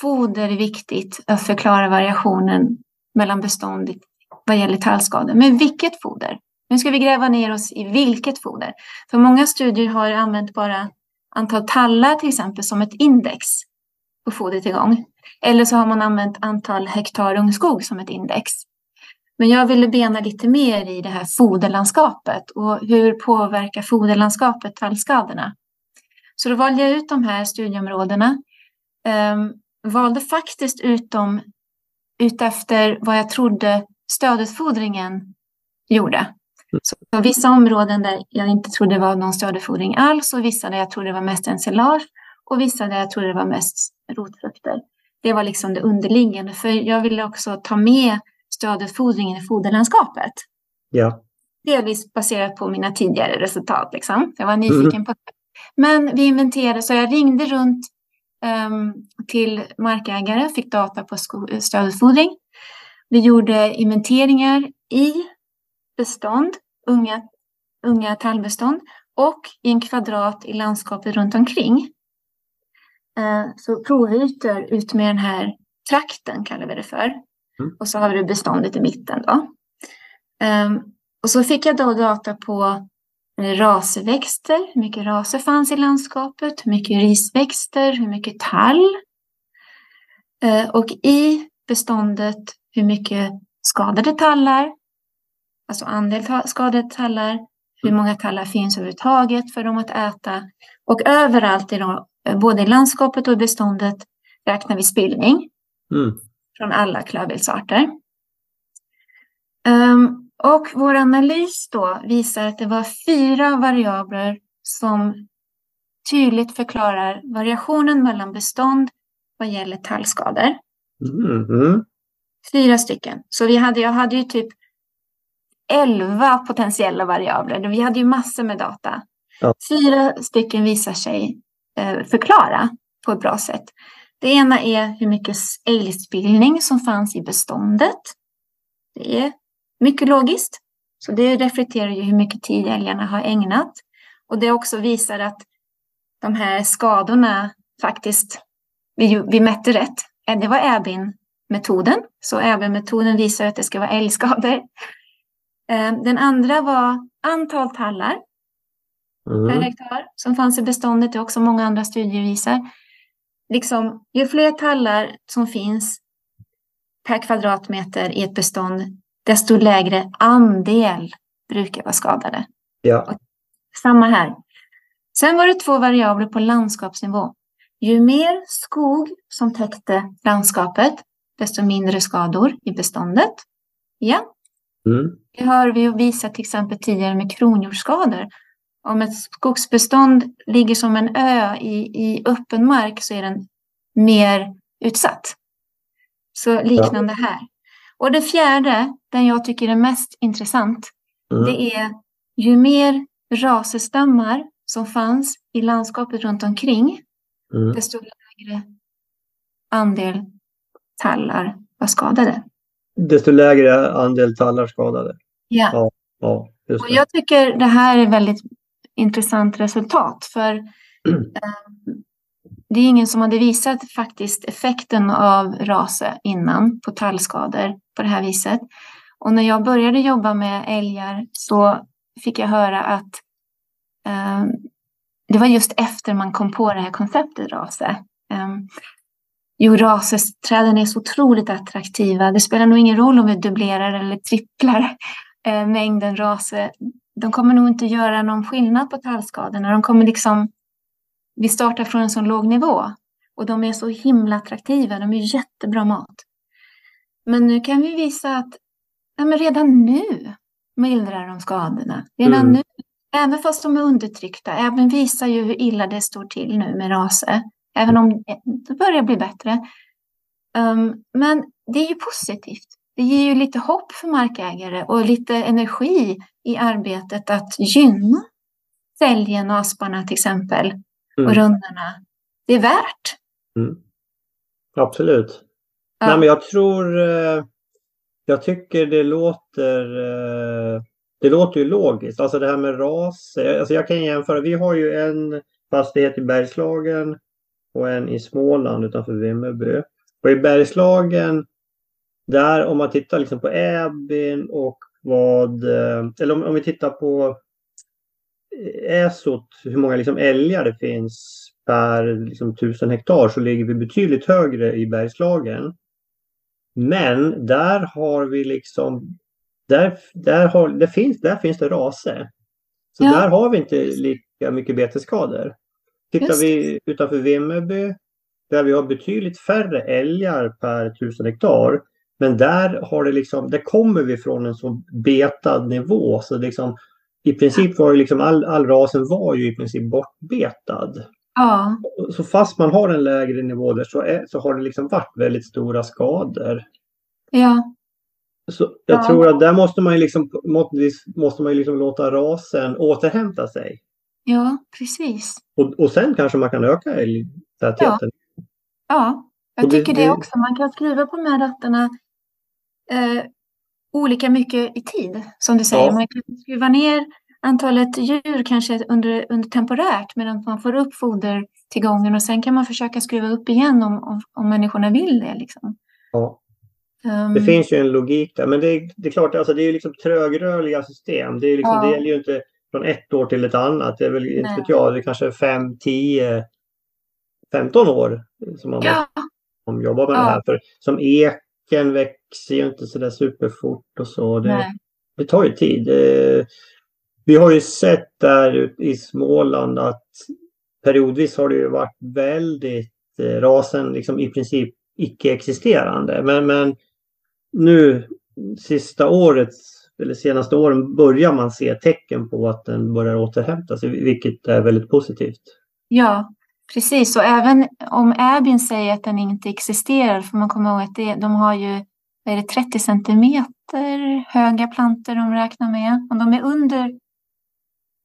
foder är viktigt att förklara variationen mellan bestånd vad gäller tallskador. Men vilket foder? Nu ska vi gräva ner oss i vilket foder. För många studier har använt bara antal tallar till exempel som ett index på fodertillgång. Eller så har man använt antal hektar ungskog som ett index. Men jag ville bena lite mer i det här foderlandskapet och hur påverkar foderlandskapet tallskadorna? Så då valde jag ut de här studieområdena. Ehm, Valde faktiskt ut dem utefter vad jag trodde stödutfodringen gjorde. Så på vissa områden där jag inte trodde det var någon stödutfodring alls och vissa där jag trodde det var mest ensilage och vissa där jag trodde det var mest rotfrukter. Det var liksom det underliggande, för jag ville också ta med stödutfodringen i foderlandskapet. Ja. Delvis baserat på mina tidigare resultat. Liksom. Jag var nyfiken mm. på det. Men vi inventerade, så jag ringde runt till markägare, fick data på stödutfodring. Vi gjorde inventeringar i bestånd, unga, unga tallbestånd och i en kvadrat i landskapet runt omkring. Uh, så provytor ut med den här trakten kallar vi det för. Mm. Och så har vi beståndet i mitten då. Um, och så fick jag då data på raseväxter, hur mycket raser fanns i landskapet, hur mycket risväxter, hur mycket tall. Uh, och i beståndet hur mycket skadade tallar, alltså andel skadade tallar, hur många tallar finns överhuvudtaget för dem att äta. Och överallt, i de, både i landskapet och i beståndet, räknar vi spillning mm. från alla klövviltsarter. Um, och vår analys då visar att det var fyra variabler som tydligt förklarar variationen mellan bestånd vad gäller tallskador. Mm. Fyra stycken. Så vi hade, jag hade ju typ elva potentiella variabler. Vi hade ju massor med data. Ja. Fyra stycken visar sig eh, förklara på ett bra sätt. Det ena är hur mycket älgspillning som fanns i beståndet. Det är mycket logiskt. Så det reflekterar ju hur mycket tid älgarna har ägnat. Och det också visar att de här skadorna faktiskt, vi, vi mätte rätt. Det var äbin metoden. Så även metoden visar att det ska vara älgskador. Eh, den andra var antal tallar mm. per hektar som fanns i beståndet. Det är också många andra studier visar. Liksom, ju fler tallar som finns per kvadratmeter i ett bestånd, desto lägre andel brukar vara skadade. Ja. samma här. Sen var det två variabler på landskapsnivå. Ju mer skog som täckte landskapet, desto mindre skador i beståndet. Ja. Mm. Det har vi visat till exempel tidigare med kronhjortsskador. Om ett skogsbestånd ligger som en ö i, i öppen mark så är den mer utsatt. Så liknande ja. här. Och det fjärde, den jag tycker är mest intressant, mm. det är ju mer rasestammar som fanns i landskapet runt omkring, mm. desto lägre andel tallar var skadade. Desto lägre andel tallar skadade? Ja. ja, ja och jag tycker det här är väldigt intressant resultat för eh, det är ingen som hade visat faktiskt effekten av rase innan på tallskador på det här viset. Och när jag började jobba med älgar så fick jag höra att eh, det var just efter man kom på det här konceptet rase. Eh, Jo, rasesträden är så otroligt attraktiva. Det spelar nog ingen roll om vi dubblerar eller tripplar eh, mängden RASE. De kommer nog inte göra någon skillnad på tallskadorna. De kommer liksom... Vi startar från en sån låg nivå och de är så himla attraktiva. De är jättebra mat. Men nu kan vi visa att ja, men redan nu mildrar de skadorna. Redan mm. nu, även fast de är undertryckta, även visar ju hur illa det står till nu med raser. Även om det börjar bli bättre. Um, men det är ju positivt. Det ger ju lite hopp för markägare och lite energi i arbetet att gynna säljen och asparna till exempel. Mm. Och rundorna. Det är värt. Mm. Absolut. Ja. Nej, men jag tror... Eh, jag tycker det låter... Eh, det låter ju logiskt. Alltså det här med ras. Alltså jag kan jämföra. Vi har ju en fastighet i Bergslagen och en i Småland utanför Vimmerby. Och i Bergslagen, där om man tittar liksom på Äbin och vad, eh, eller om, om vi tittar på Äsot, hur många liksom älgar det finns per liksom, tusen hektar så ligger vi betydligt högre i Bergslagen. Men där har vi liksom, där, där, har, det finns, där finns det raser. Så ja. där har vi inte lika mycket betesskador. Tittar vi utanför Vimmerby där vi har betydligt färre älgar per tusen hektar. Men där har det liksom, där kommer vi från en så betad nivå så liksom i princip var det liksom all, all rasen var ju i princip bortbetad. Ja, Så fast man har en lägre nivå där så, är, så har det liksom varit väldigt stora skador. ja, Så jag Ja. tror att där måste man ju liksom, måste, man ju liksom låta rasen återhämta sig. ja, precis. Och, och sen kanske man kan öka älgtätheten. Ja, jag Och det- tycker det, det- också. Man kan skriva på de här rattarna eh, olika mycket i tid, som du säger. Ja. Man kan skruva ner antalet djur kanske under, under temporärt medan man får upp fodertillgången och sen kan man försöka skruva upp igen om, om, om människorna vill det. Liksom. Ja. Ehm, Det finns ju en logik där. Men det, är- det är klart, alltså, det är ju liksom trögrörliga system. Det, är liksom, Ja. det gäller ju inte från ett år till ett annat. Det är väl inte vet jag, det är kanske 5, 10, 15 år som man ja, måste jobba med Ja. det här. För som eken växer ju inte så där superfort och så. Det, nej, det tar ju tid. Eh, Vi har ju sett där i Småland att periodvis har det ju varit väldigt eh, rasen liksom i princip icke-existerande. Men, men nu sista året eller senaste åren börjar man se tecken på att den börjar återhämta sig, vilket är väldigt positivt. ja, precis. Och även om Abbyn säger att den inte existerar får man komma ihåg att det, de har ju är det, 30 centimeter höga plantor de räknar med. Om de är under,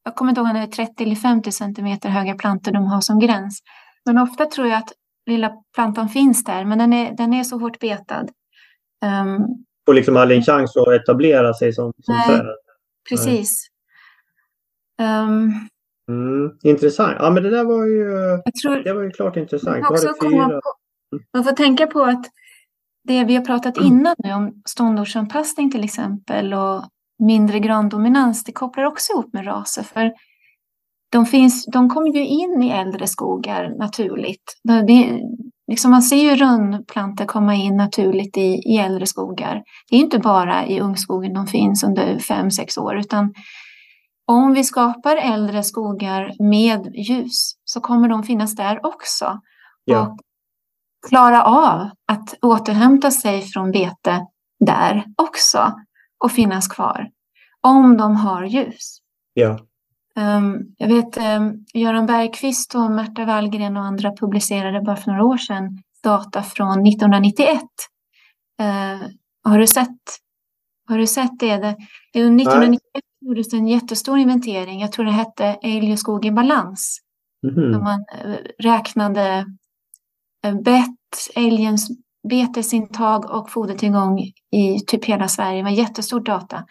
jag kommer inte ihåg om det är 30 eller 50 centimeter höga plantor de har som gräns. Men ofta tror jag att lilla plantan finns där, men den är, den är så hårt betad. Ehm, Och liksom aldrig en chans att etablera sig som, som Nej. träd. precis. Mm, intressant. Ja men det där var ju, jag tror, det var ju klart intressant. Man också komma på, man får tänka på att det vi har pratat Mm. innan nu om ståndortsanpassning till exempel och mindre grandominans, det kopplar också ihop med raser. För de, finns, de kommer ju in i äldre skogar naturligt. Det, det, liksom man ser ju rönnplantor komma in naturligt i, i äldre skogar. Det är inte bara i ungskogen de finns under fem sex år, utan om vi skapar äldre skogar med ljus så kommer de finnas där också Ja, och klara av att återhämta sig från bete där också och finnas kvar om de har ljus. ja. Ehm, jag vet um, Göran Bergqvist och Märta Wallgren och andra publicerade bara för några år sedan data från 1991. Eh, har, du sett, har du sett det? det? Under 1991 gjordes en jättestor inventering. Jag tror det hette Älg och skog i balans. Mhm. När man eh, räknade Eh, bett, älgens betesintag och fodertillgång i typ hela Sverige. Det var jättestor data.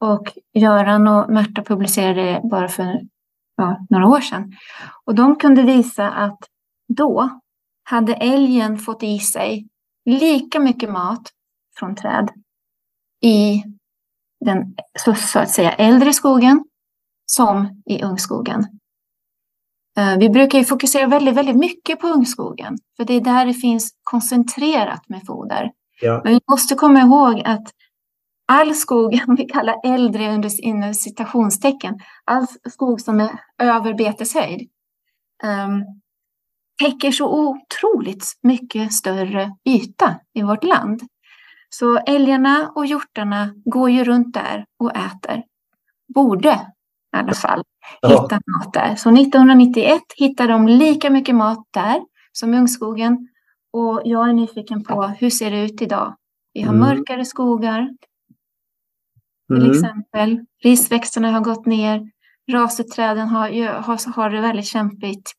Och Göran och Märta publicerade det bara för ja, några år sedan. Och de kunde visa att då hade älgen fått i sig lika mycket mat från träd i den så, så att säga äldre skogen som i ungskogen. Eh, Vi brukar ju fokusera väldigt, väldigt mycket på ungskogen, för det är där det finns koncentrerat med foder. Ja, Men vi måste komma ihåg att all skog, om vi kallar äldre under inom citationstecken, all skog som är över beteshöjd, um, täcker så otroligt mycket större yta i vårt land. Så älgarna och hjortarna går ju runt där och äter. Borde i alla fall Ja. hitta mat där. Så 1991 hittade de lika mycket mat där som ungskogen. Och jag är nyfiken på hur ser det ut idag? Vi har Mm. mörkare skogar till mm. exempel. Risväxterna har gått ner. Raseträden har, har, har det väldigt kämpigt.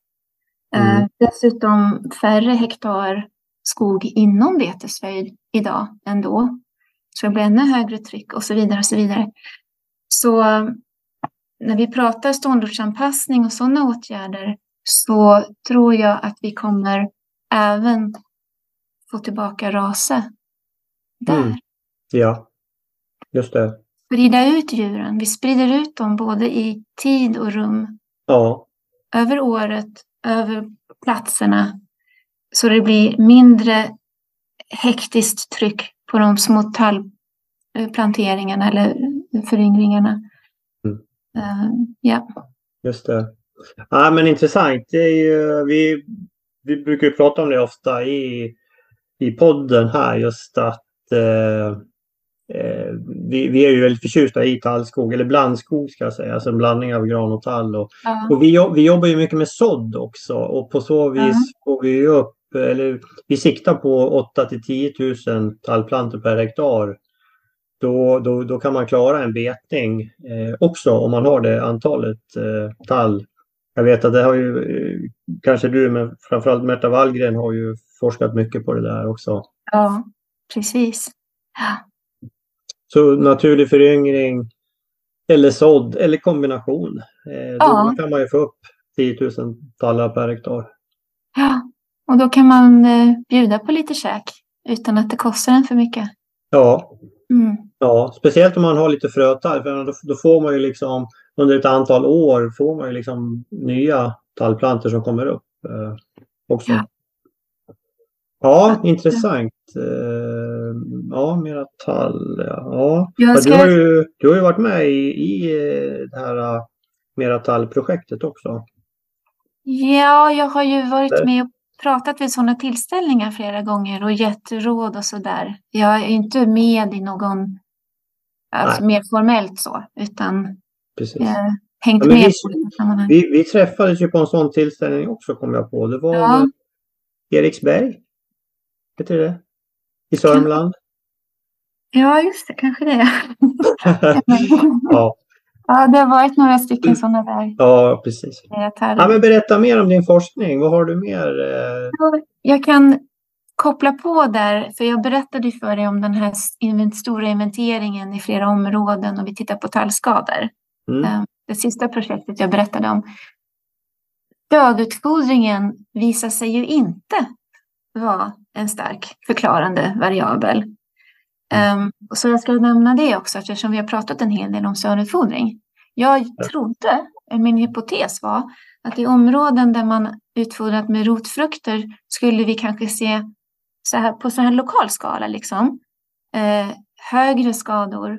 Eh, Mm. dessutom färre hektar skog inom beteshöjd idag än då. Så det blir ännu högre tryck och så vidare och så vidare. Så eh, när vi pratar ståndortsanpassning och sådana åtgärder så tror jag att vi kommer även få tillbaka rase där. Mm. ja. Just det. Sprida ut djuren. Vi sprider ut dem både i tid och rum. Ja, Över året, över platserna. Så det blir mindre hektiskt tryck på de små tallplanteringarna eller föryngringarna. Eh, ja. just det. Ja, men intressant. Det är ju, vi, vi brukar ju prata om det ofta i, i podden här just att eh, eh, vi, vi är ju väldigt förtjusta i tallskog, eller blandskog ska jag säga, alltså en blandning av gran och tall. Och, Ja. och vi, vi jobbar ju mycket med sådd också och på så vis Ja. får vi upp, eller vi siktar på 8 till 10 000 tallplantor per hektar. Då, då, då kan man klara en betning eh, också om man har det antalet eh, tall. Jag vet att det har ju, eh, kanske du, men framförallt Märta Wallgren har ju forskat mycket på det där också. ja, precis. Ja. Så naturlig föryngring eller sådd eller kombination. Eh, då Ja. kan man ju få upp 10 000 tallar per hektar. ja, och då kan man eh, bjuda på lite käk utan att det kostar en för mycket. Ja, Mm. Ja, speciellt om man har lite frötall. För då, då får man ju liksom under ett antal år får man ju liksom nya tallplantor som kommer upp eh, också. Ja. Ja, intressant. Eh, ja, mera tall. Ja. Ja. Du, har ju, du har ju varit med i, i eh, det här eh, mera tallprojektet också. Ja, jag har ju varit med och pratat vid sådana tillställningar flera gånger och gett råd och sådär. Jag är inte med i någon, alltså mer formellt så, utan Precis. eh, hängt Ja, med vi-. Vi, vi träffades ju på en sån tillställning också kom jag på. Det var Ja. Eriksberg? Heter det? I Sörmland? Ja, just det, kanske det. ja, ja, det har varit några stycken sådana där. ja, precis. Ja, men berätta mer om din forskning. Vad har du mer? Eh, Jag kan koppla på där, för jag berättade för dig om den här stora inventeringen i flera områden och vi tittar på tallskador. mm, Eh, Det sista projektet jag berättade om. Stödutfodringen visar sig ju inte vara en stark förklarande variabel. Um, så jag ska nämna det också eftersom vi har pratat en hel del om stödutfodring. Jag trodde, min hypotes var, att i områden där man utfodrat med rotfrukter skulle vi kanske se så här, på så här lokal skala liksom, eh, högre skador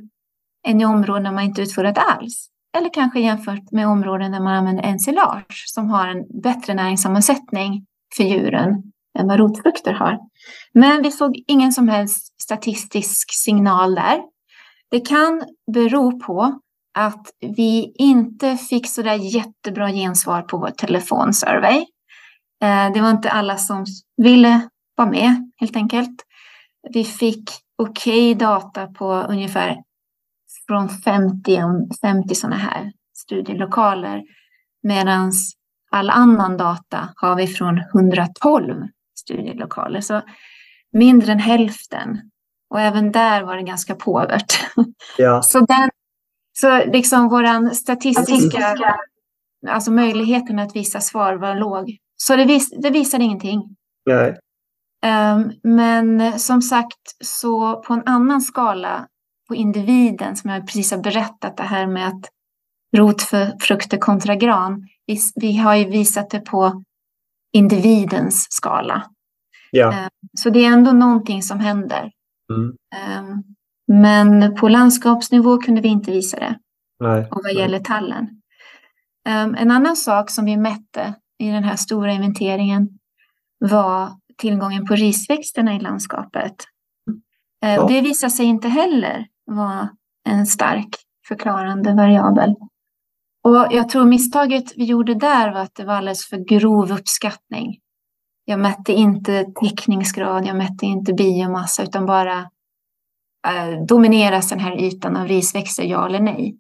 än i områden där man inte utfodrat alls. Eller kanske jämfört med områden där man använder ensilage som har en bättre näringssammansättning för djuren än vad rotfrukter har. Men vi såg ingen som helst statistisk signal där. Det kan bero på att vi inte fick så där jättebra gensvar på vår telefonsurvey. Eh, det var inte alla som ville vara med helt enkelt. Vi fick okej data på ungefär från 50, om- 50 sådana här studielokaler. Medan all annan data har vi från 112 studielokaler. Så mindre än hälften. Och även där var det ganska påvert. ja, Så, den, så liksom våran statistiska, alltså möjligheten att visa svar var låg. Så det, vis, det visade ingenting. nej, men som sagt, så på en annan skala, på individen, som jag precis har berättat, det här med att rotfrukter kontra gran. Vi, vi har ju visat det på individens skala. ja. Så det är ändå någonting som händer. Mm, Ehm, men på landskapsnivå kunde vi inte visa det. nej. och vad gäller tallen. Ehm, en annan sak som vi mätte i den här stora inventeringen var tillgången på risväxterna i landskapet. Eh, Ja. det visade sig inte heller vara en stark förklarande variabel. Och jag tror misstaget vi gjorde där var att det var alldeles för grov uppskattning. Jag mätte inte täckningsgrad, jag mätte inte biomassa utan bara eh, domineras den här ytan av risväxter, ja eller nej.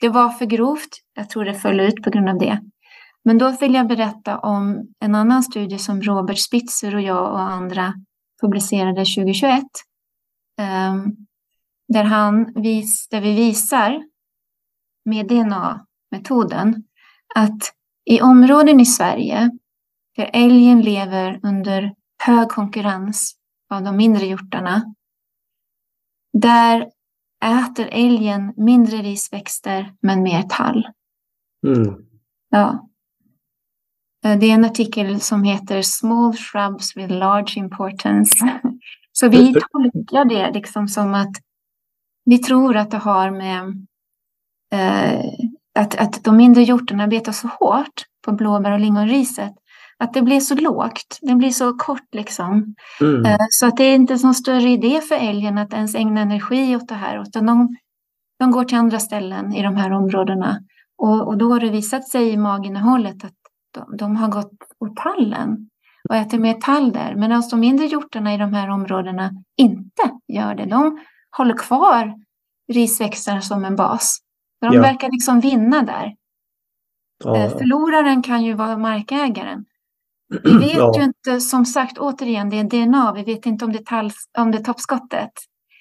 Det var för grovt. Jag tror det föll ut på grund av det. Men då vill jag berätta om en annan studie som Robert Spitzer och jag och andra publicerade 2021. ehm, där, han vis, där vi visar med DNA-metoden att i områden i Sverige där älgen lever under hög konkurrens av de mindre hjortarna, där äter älgen mindre risväxter men mer tall. Mm, Ja. Eh, Det är en artikel som heter Small shrubs with large importance. Så vi tolkar det liksom som att vi tror att det har med eh, att, att de mindre hjortarna betar så hårt på blåbär och lingonriset Att det blir så lågt, det blir så kort liksom. Mm. Eh, Så att det är inte någon större idé för älgen att ens ägna energi åt det här, utan de, de går till andra ställen i de här områdena. Och, och då har det visat sig i maginnehållet att de, de har gått åt tallen och äter mer tall där, medan de mindre hjortarna i de här områdena inte gör det. De håller kvar risväxterna som en bas. De Ja. verkar liksom vinna där. Ja, Eh, Förloraren kan ju vara markägaren. Vi vet Ja. ju inte, som sagt, återigen, det är DNA. Vi vet inte om det är, talls, om det är toppskottet.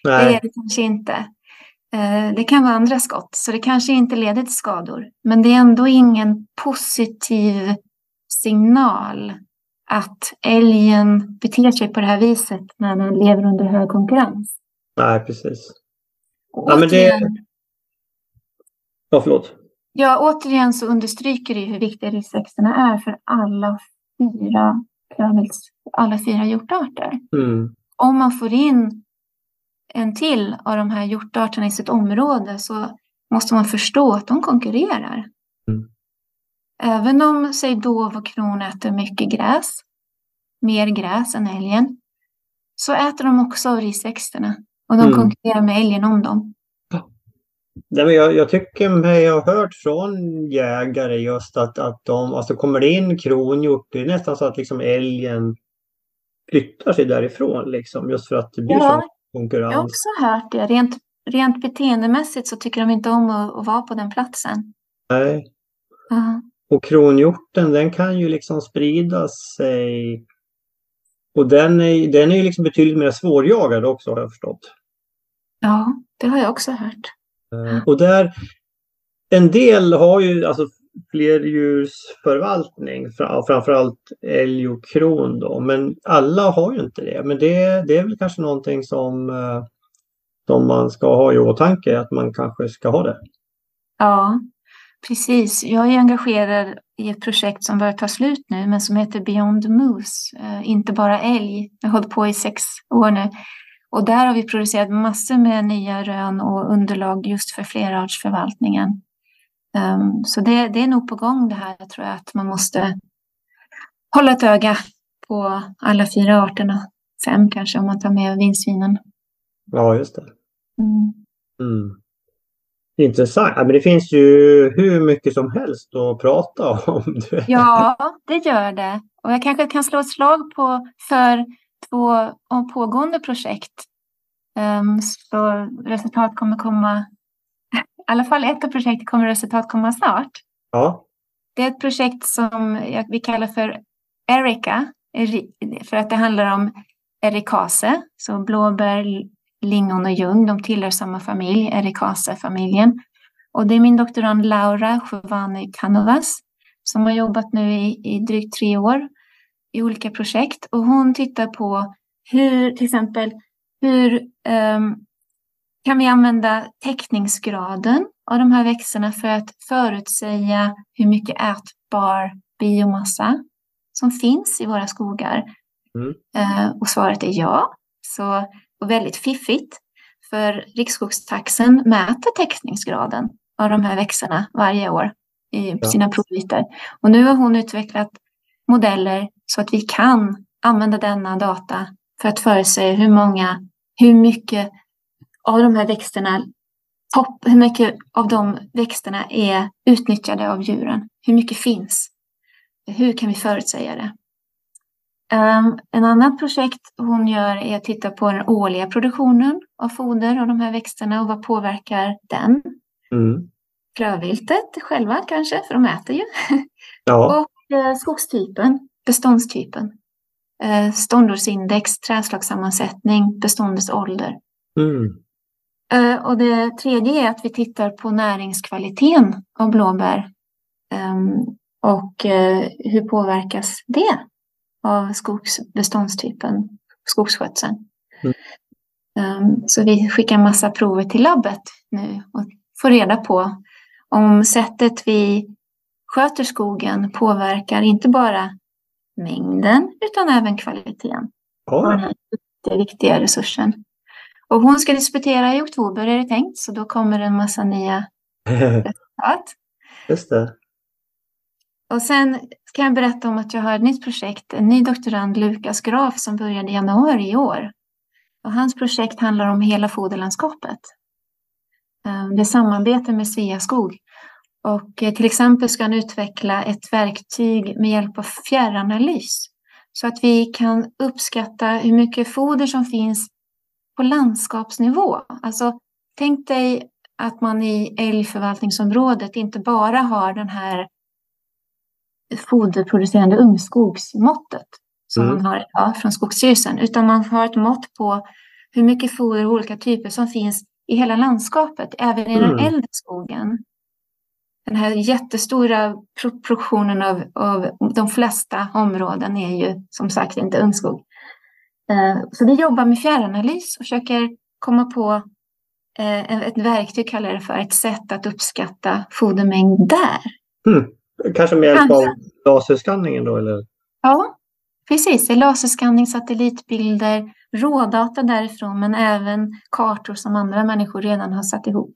Det är nej, det kanske inte. Eh, Det kan vara andra skott, så det kanske inte leder till skador. Men det är ändå ingen positiv signal att älgen beter sig på det här viset när den lever under hög konkurrens. nej, precis. Och Ja, men det- återigen, Ja, förlåt. ja, återigen så understryker det hur viktiga risväxterna är för alla fyra, alla fyra hjortarter. Mm. om man får in en till av de här hjortarterna i sitt område så måste man förstå att de konkurrerar. Mm. Även om, säg dov och kron äter mycket gräs, mer gräs än älgen, så äter de också av risväxterna. Och de Mm. konkurrerar med älgen om dem. Nej, men jag, jag tycker mig ha hört från jägare just att, att de, alltså kommer det in kronhjort, det är nästan så att liksom älgen flyttar sig därifrån liksom just för att det blir Ja, så Jag har konkurrens. också hört det. Rent, rent beteendemässigt så tycker de inte om att, att vara på den platsen. Nej. Ja. Och kronhjorten den kan ju liksom sprida sig och den är, den är ju liksom betydligt mer svårjagad också har jag förstått. ja, det har jag också hört. Eh, Och där, en del har ju alltså flerdjursförvaltning, framförallt älg och kron då, men alla har ju inte det. Men det, det är väl kanske någonting som, eh, som man ska ha i åtanke, att man kanske ska ha det. Ja, precis. Jag är engagerad i ett projekt som börjar ta slut nu, men som heter Beyond Moose. Eh, inte bara älg. Jag har hållit på i sex år nu. Och där har vi producerat massor med nya rön och underlag just för flerartsförvaltningen. Um, så det, det är nog på gång det här, jag tror jag, att man måste hålla ett öga på alla fyra arterna. Fem kanske om man tar med vildsvinen. Ja, just det. Mm. Mm. Intressant. Men det finns ju hur mycket som helst att prata om. Ja, det gör det. Och jag kanske kan slå ett slag på för två pågående projekt. Ehm, så resultat kommer komma, i alla fall ett av projekten kommer resultat komma snart. Ja. Det är ett projekt som vi kallar för Erica, eri- för att det handlar om erikase, så blåbär, lingon och ljung, de tillhör samma familj, erikase-familjen. Och det är min doktorand Laura Sjövani Kanovas som har jobbat nu i, i drygt tre år i olika projekt och hon tittar på hur, till exempel, hur ehm, kan vi använda täckningsgraden av de här växterna för att förutsäga hur mycket ätbar biomassa som finns i våra skogar? Mm. Eh, och svaret är ja. Så, och väldigt fiffigt. För Riksskogstaxen mäter täckningsgraden av de här växterna varje år i Ja. sina provytor. Och nu har hon utvecklat modeller så att vi kan använda denna data för att förutsäga hur många, hur mycket av de här växterna, topp, hur mycket av de växterna är utnyttjade av djuren. Hur mycket finns? Hur kan vi förutsäga det? Um, en annat projekt hon gör är att titta på den årliga produktionen av foder av de här växterna och vad påverkar den? Mm. Klövviltet själva kanske, för de äter ju. Ja. Och eh, skogstypen, beståndstypen. Eh, ståndortsindex, trädslagssammansättning, beståndets ålder. Mm. Eh, och det tredje är att vi tittar på näringskvaliteten av blåbär. Ehm, och eh, hur påverkas det av skogsbeståndstypen, skogsskötseln. Mm. Ehm, så vi skickar massa prover till labbet nu och får reda på om sättet vi sköter skogen påverkar inte bara mängden utan även kvaliteten på den Ja. här viktiga resursen. Och hon ska disputera i oktober är det tänkt, så då kommer en massa nya resultat. Just det. Och sen kan jag berätta om att jag har ett nytt projekt, en ny doktorand, Lukas Graf, som började i januari i år. Och hans projekt handlar om hela foderlandskapet. Ehm, det är samarbete med Sveaskog. Och eh, till exempel ska han utveckla ett verktyg med hjälp av fjärranalys. Så att vi kan uppskatta hur mycket foder som finns på landskapsnivå. Alltså, tänk dig att man i älgförvaltningsområdet inte bara har den här foderproducerande ungskogsmåttet som mm. man har ja, från Skogsstyrelsen, utan man har ett mått på hur mycket foder och olika typer som finns i hela landskapet, även i mm. den äldre skogen. Den här jättestora proportionen av, av de flesta områden är ju som sagt inte ungskog. Eh, så vi jobbar med fjärranalys och försöker komma på eh, ett verktyg, kallar det för, ett sätt att uppskatta fodermängd där. Mm. Kanske med hjälp av laserskanningen då? Eller? Ja, precis. Det är laserskanning, satellitbilder, rådata därifrån men även kartor som andra människor redan har satt ihop.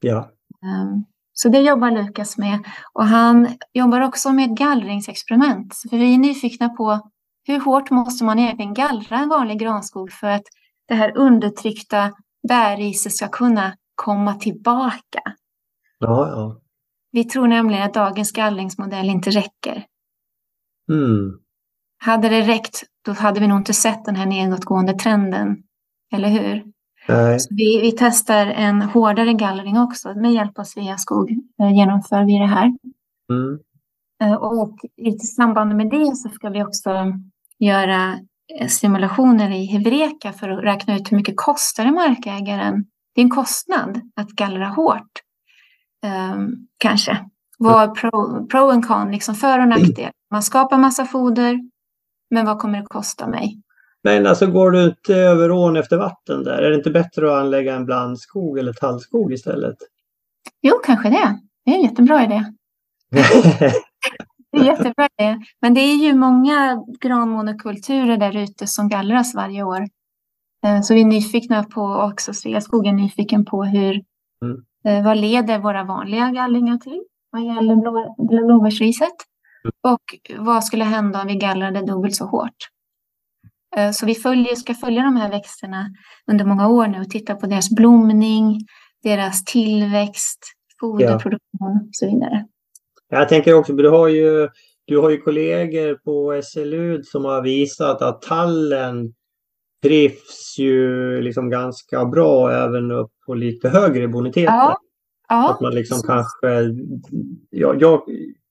Ja. Um, så det jobbar Lukas med. Och han jobbar också med gallringsexperiment. För vi är nyfikna på hur hårt måste man egentligen gallra en vanlig granskog för att det här undertryckta bärriset ska kunna komma tillbaka. Ja, ja. Vi tror nämligen att dagens gallringsmodell inte räcker. Mm. Hade det räckt, då hade vi nog inte sett den här nedåtgående trenden. Eller hur? Nej. Vi, vi, testar en hårdare gallring också. Med hjälp av Sveaskog eh, genomför vi det här. Mm. Eh, och i samband med det så ska vi också göra eh, simulationer i Heureka för att räkna ut hur mycket kostar det markägaren. Det är en kostnad att gallra hårt. Um, kanske. Vad pro, pro and con, liksom för och nackdel. Man skapar massa foder, men vad kommer det kosta mig? Men alltså går du inte över ån efter vatten där? Är det inte bättre att anlägga en blandskog eller tallskog istället? Jo, kanske det. Det är en jättebra idé. det är jättebra idé. Men det är ju många granmonokulturer där ute som gallras varje år. Eh, så vi är nyfikna på också, Sveaskog är nyfiken på hur, mm. Eh, vad leder våra vanliga gallringar till vad gäller blåbärsriset? Mm. Och vad skulle hända om vi gallrade dubbelt så hårt? Eh, så vi följer, ska följa de här växterna under många år nu och titta på deras blomning, deras tillväxt, foderproduktion och så vidare. Jag tänker också, du har ju, du har ju kollegor på SLU som har visat att tallen trivs ju liksom ganska bra även upp på lite högre boniteter. Ja, ja. Att man liksom kanske, ja, jag,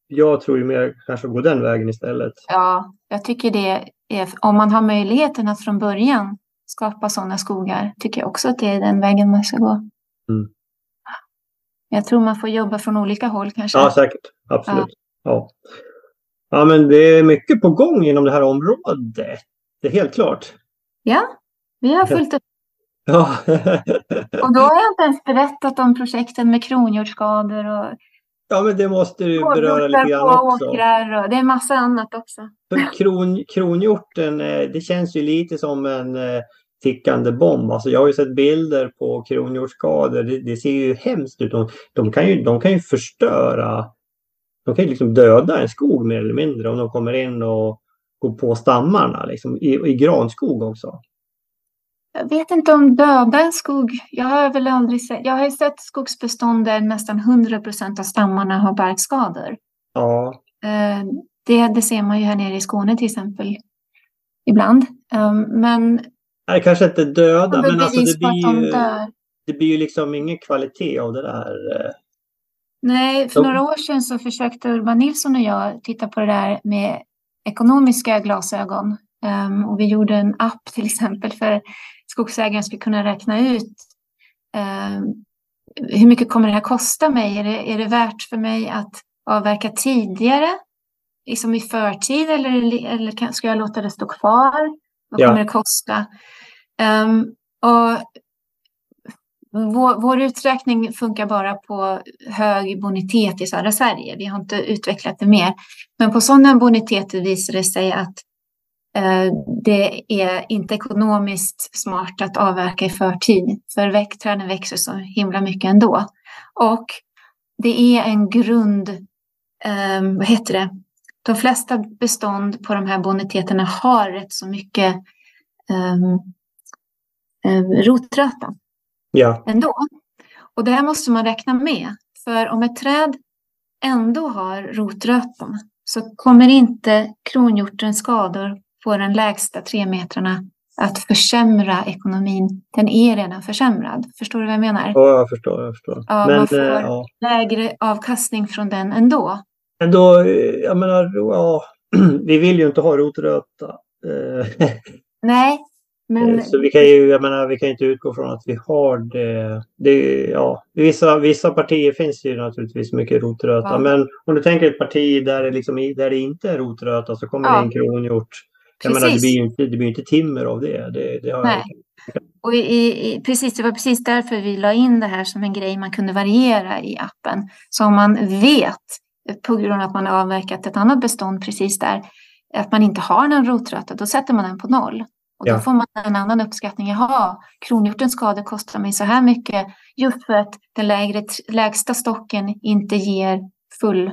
jag tror ju mer kanske gå den vägen istället. Ja, jag tycker det är, om man har möjligheten att från början skapa sådana skogar, tycker jag också att det är den vägen man ska gå. Mm. Jag tror man får jobba från olika håll kanske. Ja, säkert. Absolut. Ja. ja. Ja. men det är mycket på gång inom det här området. Det är helt klart. Ja, vi har fullt upp. Ja. och då har jag inte ens berättat om projekten med kronhjortsskador och Ja, men det måste du beröra lite grann också. Åkrar och det är massa annat också. För kron, kronhjorten, eh, det känns ju lite som en eh, tickande bomb. Alltså jag har ju sett bilder på kronhjortsskador. Det, det, ser ju hemskt ut. De, de, kan ju, de kan ju förstöra. De kan ju liksom döda en skog mer eller mindre om de kommer in och går på stammarna. Liksom, i, I granskog också. Jag vet inte om döda en skog. Jag har väl aldrig sett. Jag har sett skogsbestånd där nästan 100 procent av stammarna har barkskador. Ja. Eh, det, det ser man ju här nere i Skåne till exempel. Ibland. Ehm, men. Nej, kanske inte döda, men alltså det blir ju. Det blir ju liksom ingen kvalitet av det där. Eh. Nej, för några år sedan så försökte Urban Nilsson och jag titta på det där med ekonomiska glasögon. Um, och vi gjorde en app till exempel för skogsägaren skulle kunna räkna ut eh, hur mycket kommer det här kosta mig? Är det, är det värt för mig att avverka tidigare, liksom i förtid, eller, eller ska jag låta det stå kvar? Vad kommer ja. det kosta? Um, och vår, vår, uträkning funkar bara på hög bonitet i södra Sverige. Vi har inte utvecklat det mer. Men på sådana boniteter visar det sig att Eh, det är inte ekonomiskt smart att avverka i förtid, för träden växer så himla mycket ändå. Och det är en grund eh, vad heter det? De flesta bestånd på de här boniteterna har rätt så mycket eh, eh, rotröta Ja, ändå. Och det här måste man räkna med. För om ett träd ändå har rotröta så kommer inte kronhjortens skador på den lägsta tre metrarna att försämra ekonomin. Den är redan försämrad. Förstår du vad jag menar? ja jag förstår. Jag förstår. Ja, Men man får- eh, ja. Lägre avkastning från den ändå. Men då, eh, jag menar, ja, vi vill ju inte ha rotröta. Nej, men Så vi kan ju, jag menar, vi kan inte utgå från att vi har det. det ja, vissa, vissa partier finns ju naturligtvis mycket rotröta. Ja. Men om du tänker ett parti där det, liksom, där det inte är rotröta så kommer Ja. det en kronhjort. Jag menar, det blir ju inte, det blir inte timmer av det. det, det Nej. Och i, i, precis, det var precis därför vi la in det här som en grej man kunde variera i appen. Så om man vet, eh, på grund av att man har avverkat ett annat bestånd precis där, att man inte har någon rotröta, då sätter man den på noll. Och Ja. då får man en annan uppskattning. Jaha, kronhjortens skador kostar mig så här mycket just för att den lägre, lägsta stocken inte ger full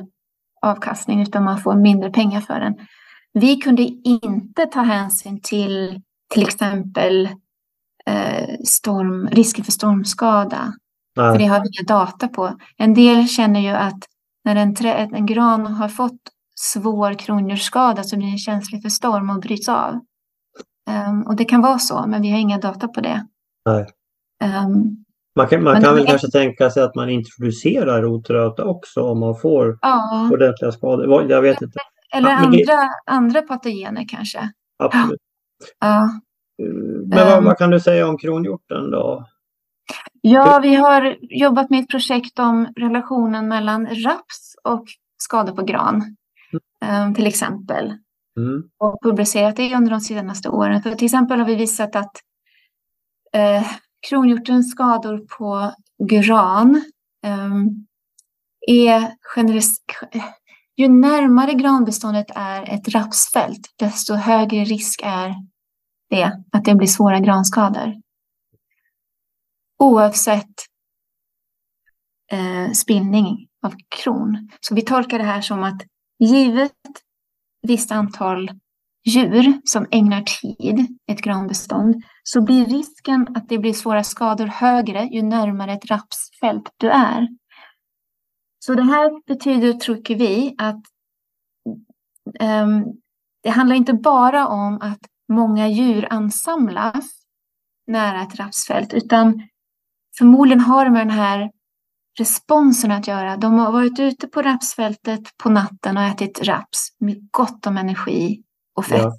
avkastning utan man får mindre pengar för den. Vi kunde inte ta hänsyn till till exempel eh, storm, risken för stormskada. För det Nej. har vi inga data på. En del känner ju att när en, trä, en gran har fått svår kronhjortsskada så blir den känslig för storm och bryts av. Ehm, och det kan vara så, men vi har inga data på det. Nej. Ehm, Man kan, man kan väl är- kanske tänka sig att man introducerar rotröta också om man får ja, ordentliga skador. Jag vet inte. eller Ja, men det- andra, andra patogener kanske. Absolut. Ja. Men vad, vad kan du säga om kronhjorten då? ja, vi har jobbat med ett projekt om relationen mellan raps och skador på gran. ehm, till exempel. Mm. och publicerat det under de senaste åren. För till exempel har vi visat att eh, kronhjortens skador på gran eh, är generöst... Ju närmare granbeståndet är ett rapsfält, desto högre risk är det att det blir svåra granskador. Oavsett eh, spillning av kron. Så vi tolkar det här som att givet visst antal djur som ägnar tid ett granbestånd så blir risken att det blir svåra skador högre ju närmare ett rapsfält du är. Så det här betyder, tror vi, att um, det handlar inte bara om att många djur ansamlas nära ett rapsfält utan förmodligen har det med den här responsen att göra. De har varit ute på rapsfältet på natten och ätit raps med gott om energi och fett. Ja.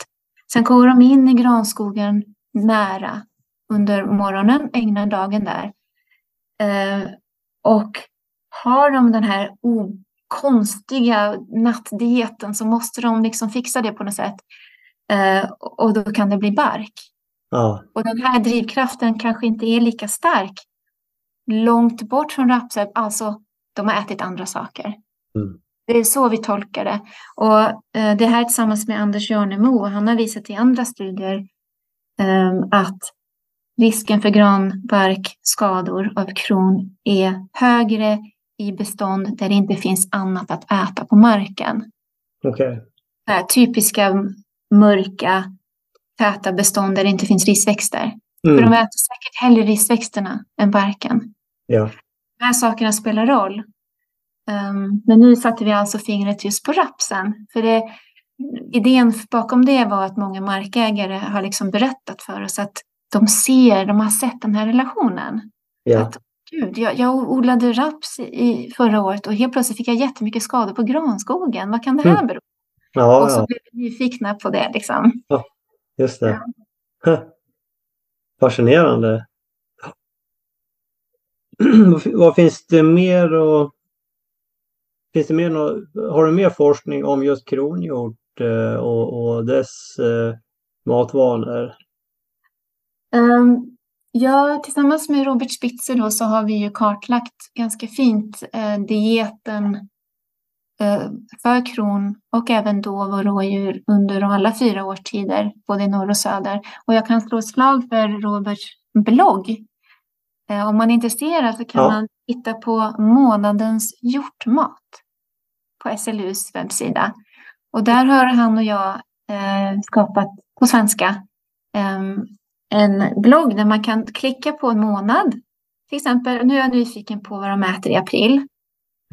Sen går de in i granskogen nära under morgonen, ägnar dagen där. Eh, och har de den här konstiga nattdieten så måste de liksom fixa det på något sätt. Eh, och då kan det bli bark. Ja, Och den här drivkraften kanske inte är lika stark långt bort från rapset. Alltså, de har ätit andra saker. Mm. Det är så vi tolkar det. Och eh, det här tillsammans med Anders Jarnemo, han har visat i andra studier eh, att risken för granbarkskador av kron är högre i bestånd där det inte finns annat att äta på marken. Det här typiska mörka, täta bestånd där det inte finns risväxter. För Mm. de äter säkert hellre risväxterna än barken. Ja. De här sakerna spelar roll. Um, men nu satte vi alltså fingret just på rapsen. För det, idén bakom det var att många markägare har liksom berättat för oss att de ser, de har sett den här relationen. Ja. Att, Gud, jag, jag odlade raps i förra året och helt plötsligt fick jag jättemycket skador på granskogen. Vad kan det här Mm. bero på? Ja, och så ja, blev vi nyfikna på det. Liksom. just det. Fascinerande. Vad- finns det mer och Finns det mer har du mer forskning om just kronhjort eh, och, och dess eh, matvanor? Um, ja, tillsammans med Robert Spitzer då så har vi ju kartlagt ganska fint eh, dieten eh, för kron och även dov och rådjur under alla fyra årstider, både i norr och söder. Och jag kan slå ett slag för Roberts blogg. Eh, om man är intresserad så kan Ja. man titta på månadens hjortmat på SLUs webbsida. Och där har han och jag eh, skapat på svenska eh, en blogg där man kan klicka på en månad. Till exempel, nu är jag nyfiken på vad de äter i april.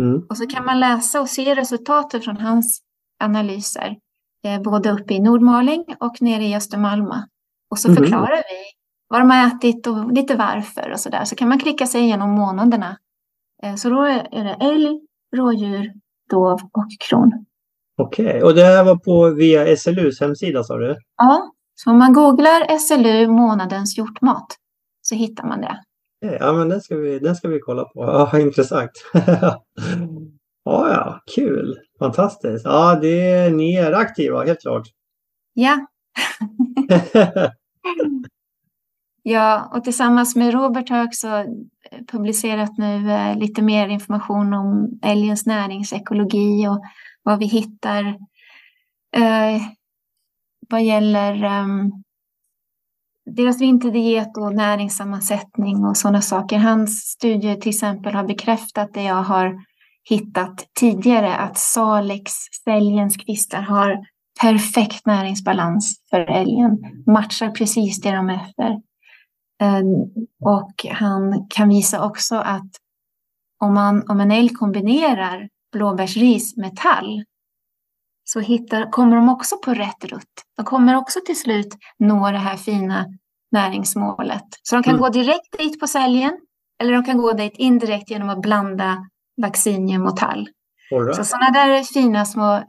Mm. Och så kan man läsa och se resultatet från hans analyser. Eh, både uppe i Nordmaling och nere i Östermalma. Och så mm. förklarar vi vad de har ätit och lite varför och så där. Så kan man klicka sig igenom månaderna. Eh, så då är det älg, rådjur, dov och kron. Okej, okay. och det här var på via SLUs hemsida sa du? Ja, så om man googlar SLU månadens hjortmat så hittar man det. Ja, men den ska vi, den ska vi kolla på. Ja, intressant. ja, ja, kul. Fantastiskt. Ja, det, ni är aktiva, helt klart. Ja. ja, och tillsammans med Robert har jag också eh, publicerat nu eh, lite mer information om älgens näringsekologi och vad vi hittar eh, vad gäller eh, deras vinterdiet och näringssammansättning och sådana saker. Hans studie till exempel har bekräftat det jag har hittat tidigare, att Salix, säljens kvistar, har perfekt näringsbalans för älgen, matchar precis det de är efter. Ehm, och han kan visa också att om, man, om en älg kombinerar blåbärsris med tall så hittar, kommer de också på rätt rutt. De kommer också till slut nå det här fina näringsmålet. Så de kan mm. gå direkt dit på säljen eller de kan gå dit indirekt genom att blanda vaccinium och tall. Right. Så sådana där fina små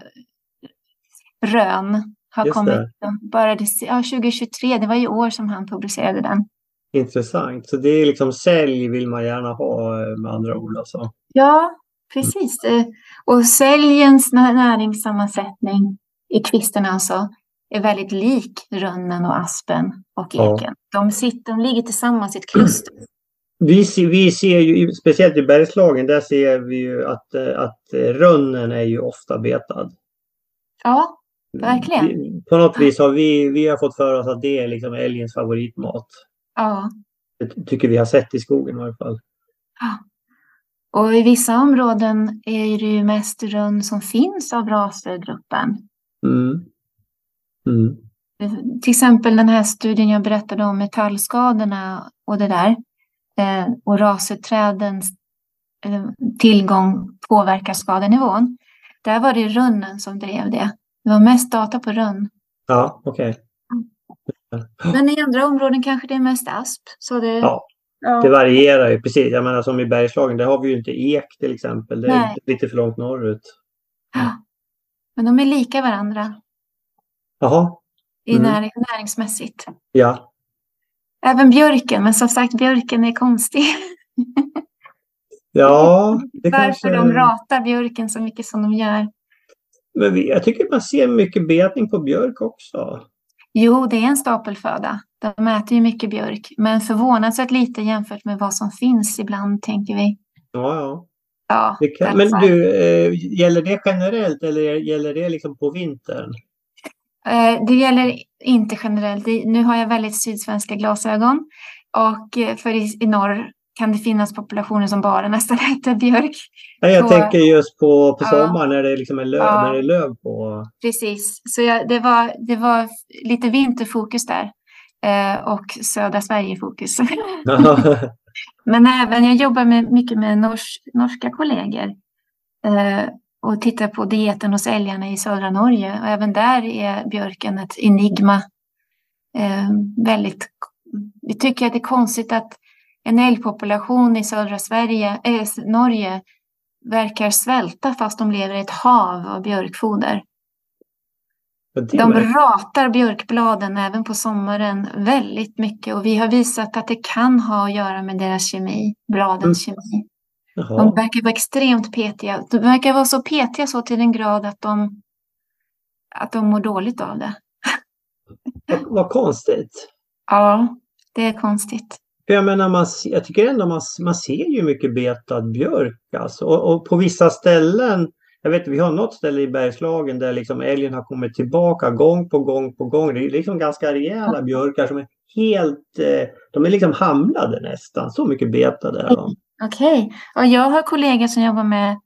rön har Just kommit. Bara det, ja, 2023, det var i år som han publicerade den. Intressant. Så det är liksom sälj vill man gärna ha eh, med andra ord alltså? Ja, precis. Mm. Och säljens näringssammansättning i kvisten alltså är väldigt lik rönnen och aspen och eken. Ja. De, sitter, de ligger tillsammans i ett kluster. Vi ser, vi ser ju, speciellt i Bergslagen, där ser vi ju att, eh, att rönnen är ju ofta betad. Ja, verkligen. På något vis har vi, vi har fått för oss att det är liksom älgens favoritmat. Ja. Det tycker vi har sett i skogen i alla fall. Ja. Och i vissa områden är det ju mest rönn som finns av rasergruppen. Mm. Mm. Till exempel den här studien jag berättade om metallskadorna och det där. Eh, och raserträdens eh, tillgång påverkar skadenivån. Där var det rönnen som drev det. Det var mest data på rönn. Ja, okej. Okay. Men i andra områden kanske det är mest asp. Så det, ja. Ja. Det varierar ju precis. Jag menar som i Bergslagen, där har vi ju inte ek till exempel. Det är Nej. lite för långt norrut. Ja. Men de är lika varandra. Jaha. I mm. näring, näringsmässigt. Ja. Även björken, men som sagt björken är konstig. ja, det Varför kanske... de ratar björken så mycket som de gör. Men jag tycker man ser mycket betning på björk också. Jo, det är en stapelföda. De äter ju mycket björk, men förvånansvärt lite jämfört med vad som finns ibland, tänker vi. Ja, ja. ja kan, men du, eh, gäller det generellt eller gäller det liksom på vintern? Eh, det gäller inte generellt. Nu har jag väldigt sydsvenska glasögon och eh, för i, i norr kan det finnas populationer som bara nästan äter björk. Ja, jag så, tänker just på, på sommaren när det liksom är löv, ja, när det är löv på. Precis, så jag, det, var, det var lite vinterfokus där eh, och södra Sverige-fokus. Men även, jag jobbar med, mycket med nors, norska kollegor eh, och tittar på dieten hos älgarna i södra Norge. Och även där är björken ett enigma. Eh, väldigt, vi tycker att det är konstigt att en älgpopulation i södra Sverige, äh, Norge verkar svälta fast de lever i ett hav av björkfoder. De ratar björkbladen även på sommaren väldigt mycket och vi har visat att det kan ha att göra med deras kemi, bladens mm. kemi. Jaha. De verkar vara extremt petiga. De verkar vara så petiga så till den grad att de, att de mår dåligt av det. Vad, konstigt. Ja, det är konstigt. För jag menar, man, jag tycker ändå man, man ser ju mycket betad björk. Alltså. Och, och på vissa ställen, jag vet vi har något ställe i Bergslagen där liksom älgen har kommit tillbaka gång på gång på gång. Det är liksom ganska rejäla björkar som är helt, eh, de är liksom hamlade nästan. Så mycket betade är de. Okej, okay. och jag har kollegor som jobbar med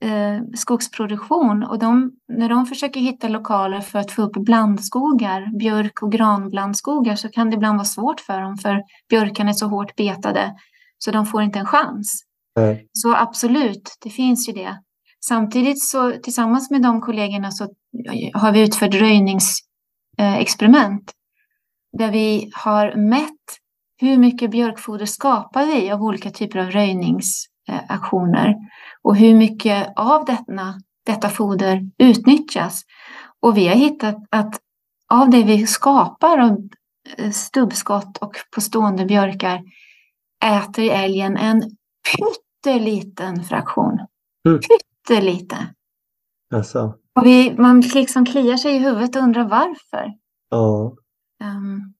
eh, skogsproduktion och de, när de försöker hitta lokaler för att få upp blandskogar, björk och granblandskogar, så kan det ibland vara svårt för dem för björkarna är så hårt betade så de får inte en chans. Nej. Så absolut, det finns ju det. Samtidigt så tillsammans med de kollegorna så har vi utfört röjningsexperiment där vi har mätt hur mycket björkfoder skapar vi av olika typer av röjningsaktioner och hur mycket av detta, detta foder utnyttjas. Och vi har hittat att av det vi skapar av eh, stubbskott och på stående björkar äter älgen en pytteliten fraktion. Mm. Pyttelite. Alltså, Och vi, man liksom kliar sig i huvudet och undrar varför. ja. Um,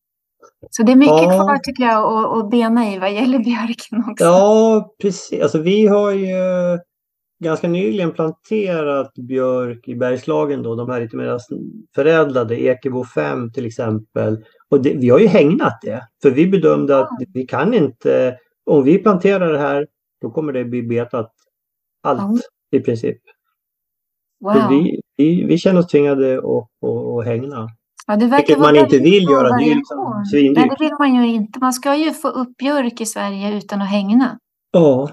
så det är mycket Ja. kvar tycker jag att, att bena i vad gäller björken också. Ja, precis. Alltså vi har ju ganska nyligen planterat björk i Bergslagen då, de här lite mer förädlade, Ekebo 5 till exempel. Och det, vi har ju hägnat det, för vi bedömde att vi kan inte, om vi planterar det här, då kommer det bli betat allt Ja. i princip. Wow. Vi, vi, vi känner oss tvingade att, att, att hängna. ja, det vilket man inte vill göra, det är liksom svindyrt. Nej, det vill man ju inte. Man ska ju få upp björk i Sverige utan att hängna. Ja,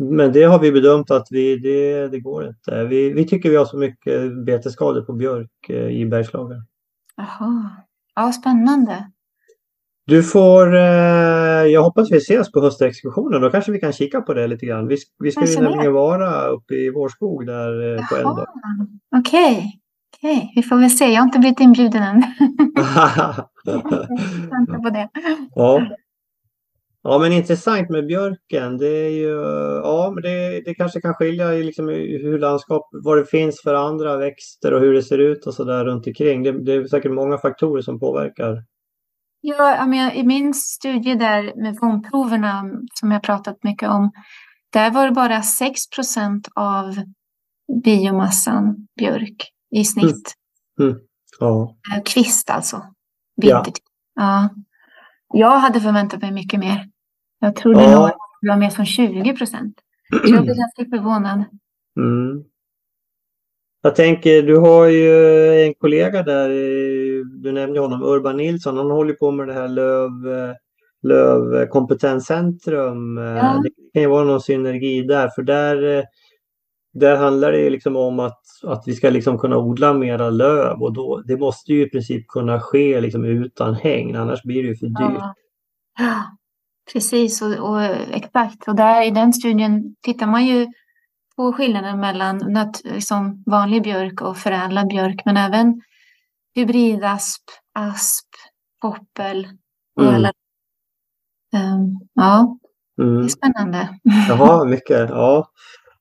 men det har vi bedömt att vi, det, det går inte. Vi, vi tycker vi har så mycket betesskador på björk eh, i Bergslagen. Jaha. Ja, spännande. Du får, eh, jag hoppas vi ses på höstexkursionen. Då kanske vi kan kika på det lite grann. Vi, vi ska ju nämligen vara uppe i vår skog där eh, på en Jaha. dag. Okej. Okej, vi får väl se. Jag har inte blivit inbjuden än. Vänta på det. ja. Ja, men intressant med björken. Det är ju, ja, men det, det kanske kan skilja i liksom hur landskap, vad det finns för andra växter och hur det ser ut och så där runt omkring. Det, det är säkert många faktorer som påverkar. Ja, menar, I min studie där med vonproverna som jag pratat mycket om, där var det bara 6% av biomassan björk i snitt. Ja, Eh, Kvist alltså. Ja. Vintertid. Ja. Jag hade förväntat mig mycket mer. Jag trodde Ja. nog att det var mer som 20 procent. Så jag blev ganska förvånad. Mm. Jag tänker, du har ju en kollega där, du nämnde honom, Urban Nilsson, han håller på med det här Löv, Löv kompetenscentrum. Ja. Det kan ju vara någon synergi där, för där, där handlar det liksom om att, att vi ska liksom kunna odla mera löv och då, det måste ju i princip kunna ske liksom utan hägn, annars blir det ju för dyrt. Ja. Precis och, och exakt. Och där i den studien tittar man ju på skillnaden mellan nat- liksom vanlig björk och förädlad björk, men även hybridasp, asp, poppel och Mm. alla. Ehm, ja, det Mm. är spännande. Jaha, mycket. Ja,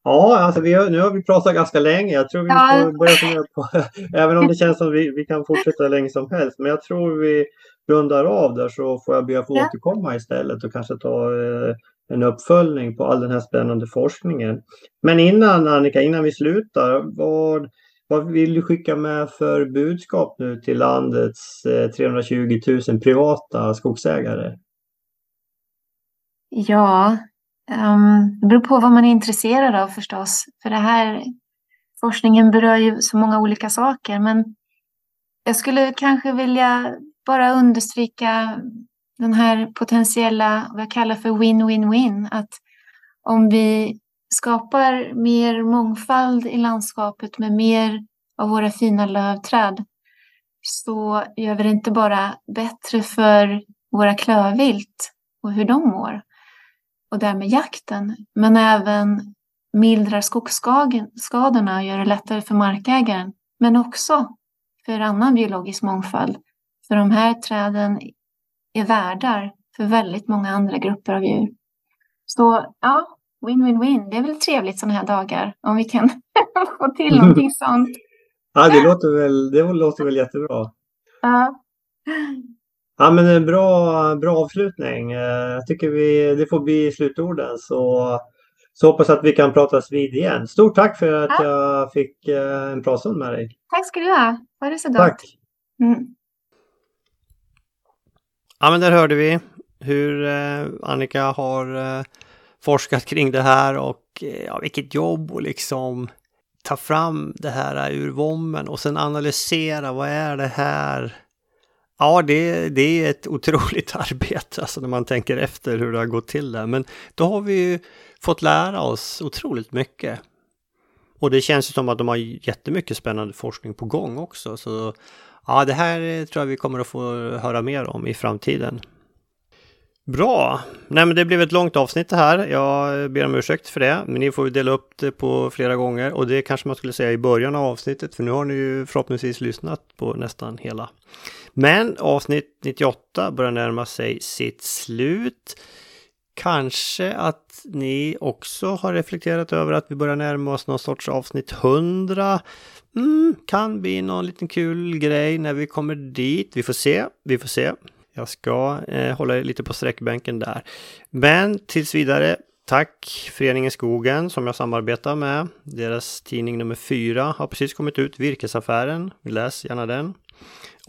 ja alltså har, nu har vi pratat ganska länge. Jag tror vi Ja. får börja fundera på, även om det känns som vi, vi kan fortsätta länge som helst. Men jag tror vi rundar av där så får jag be att få Ja. återkomma istället och kanske ta eh, en uppföljning på all den här spännande forskningen. Men innan Annika, innan vi slutar, vad, vad vill du skicka med för budskap nu till landets eh, 320 000 privata skogsägare? Ja, Um, det beror på vad man är intresserad av förstås. För det här forskningen berör ju så många olika saker. Men jag skulle kanske vilja bara understryka den här potentiella, vad jag kallar för win-win-win. Att om vi skapar mer mångfald i landskapet med mer av våra fina lövträd så gör vi det inte bara bättre för våra klövvilt och hur de mår och därmed jakten, men även mildrar skogsskadorna och gör det lättare för markägaren, men också för annan biologisk mångfald. För de här träden är värdar för väldigt många andra grupper av djur. Så ja, win-win-win. Det är väl trevligt sådana här dagar om vi kan få till någonting sånt. Ja, det låter väl, det låter väl jättebra. Ja. Ja, men en bra, bra avslutning. Eh, Jag tycker vi, det får bli slutorden. Så, så hoppas att vi kan pratas vid igen. Stort tack för att Ja. jag fick eh, en pratstund med dig. Tack ska du ha. Ha det så gott. Tack! Mm. Ja, men där hörde vi hur eh, Annika har eh, forskat kring det här och eh, ja, vilket jobb och liksom ta fram det här ur vommen och sen analysera vad är det här? Ja, det, det är ett otroligt arbete alltså när man tänker efter hur det har gått till där. Men då har vi ju fått lära oss otroligt mycket. Och det känns ju som att de har jättemycket spännande forskning på gång också. Så ja, det här tror jag vi kommer att få höra mer om i framtiden. Bra! Nej men det blev ett långt avsnitt det här. Jag ber om ursäkt för det. Men ni får dela upp det på flera gånger. Och det kanske man skulle säga i början av avsnittet. För nu har ni ju förhoppningsvis lyssnat på nästan hela. Men avsnitt 98 börjar närma sig sitt slut. Kanske att ni också har reflekterat över att vi börjar närma oss någon sorts avsnitt 100. Mm, kan bli någon liten kul grej när vi kommer dit. Vi får se. Vi får se. Jag ska eh, hålla lite på sträckbänken där. Men tills vidare, tack Föreningen Skogen som jag samarbetar med. Deras tidning nummer 4 har precis kommit ut, Virkesaffären. Läs gärna den.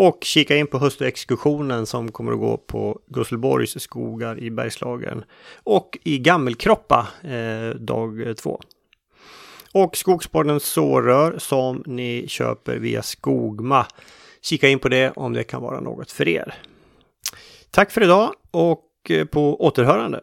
Och kika in på höstexkursionen som kommer att gå på Gusselborgs skogar i Bergslagen. Och i Gammelkroppa eh, dag två. Och Skogspoddens sårör som ni köper via Skogma. Kika in på det om det kan vara något för er. Tack för idag och eh, på återhörande.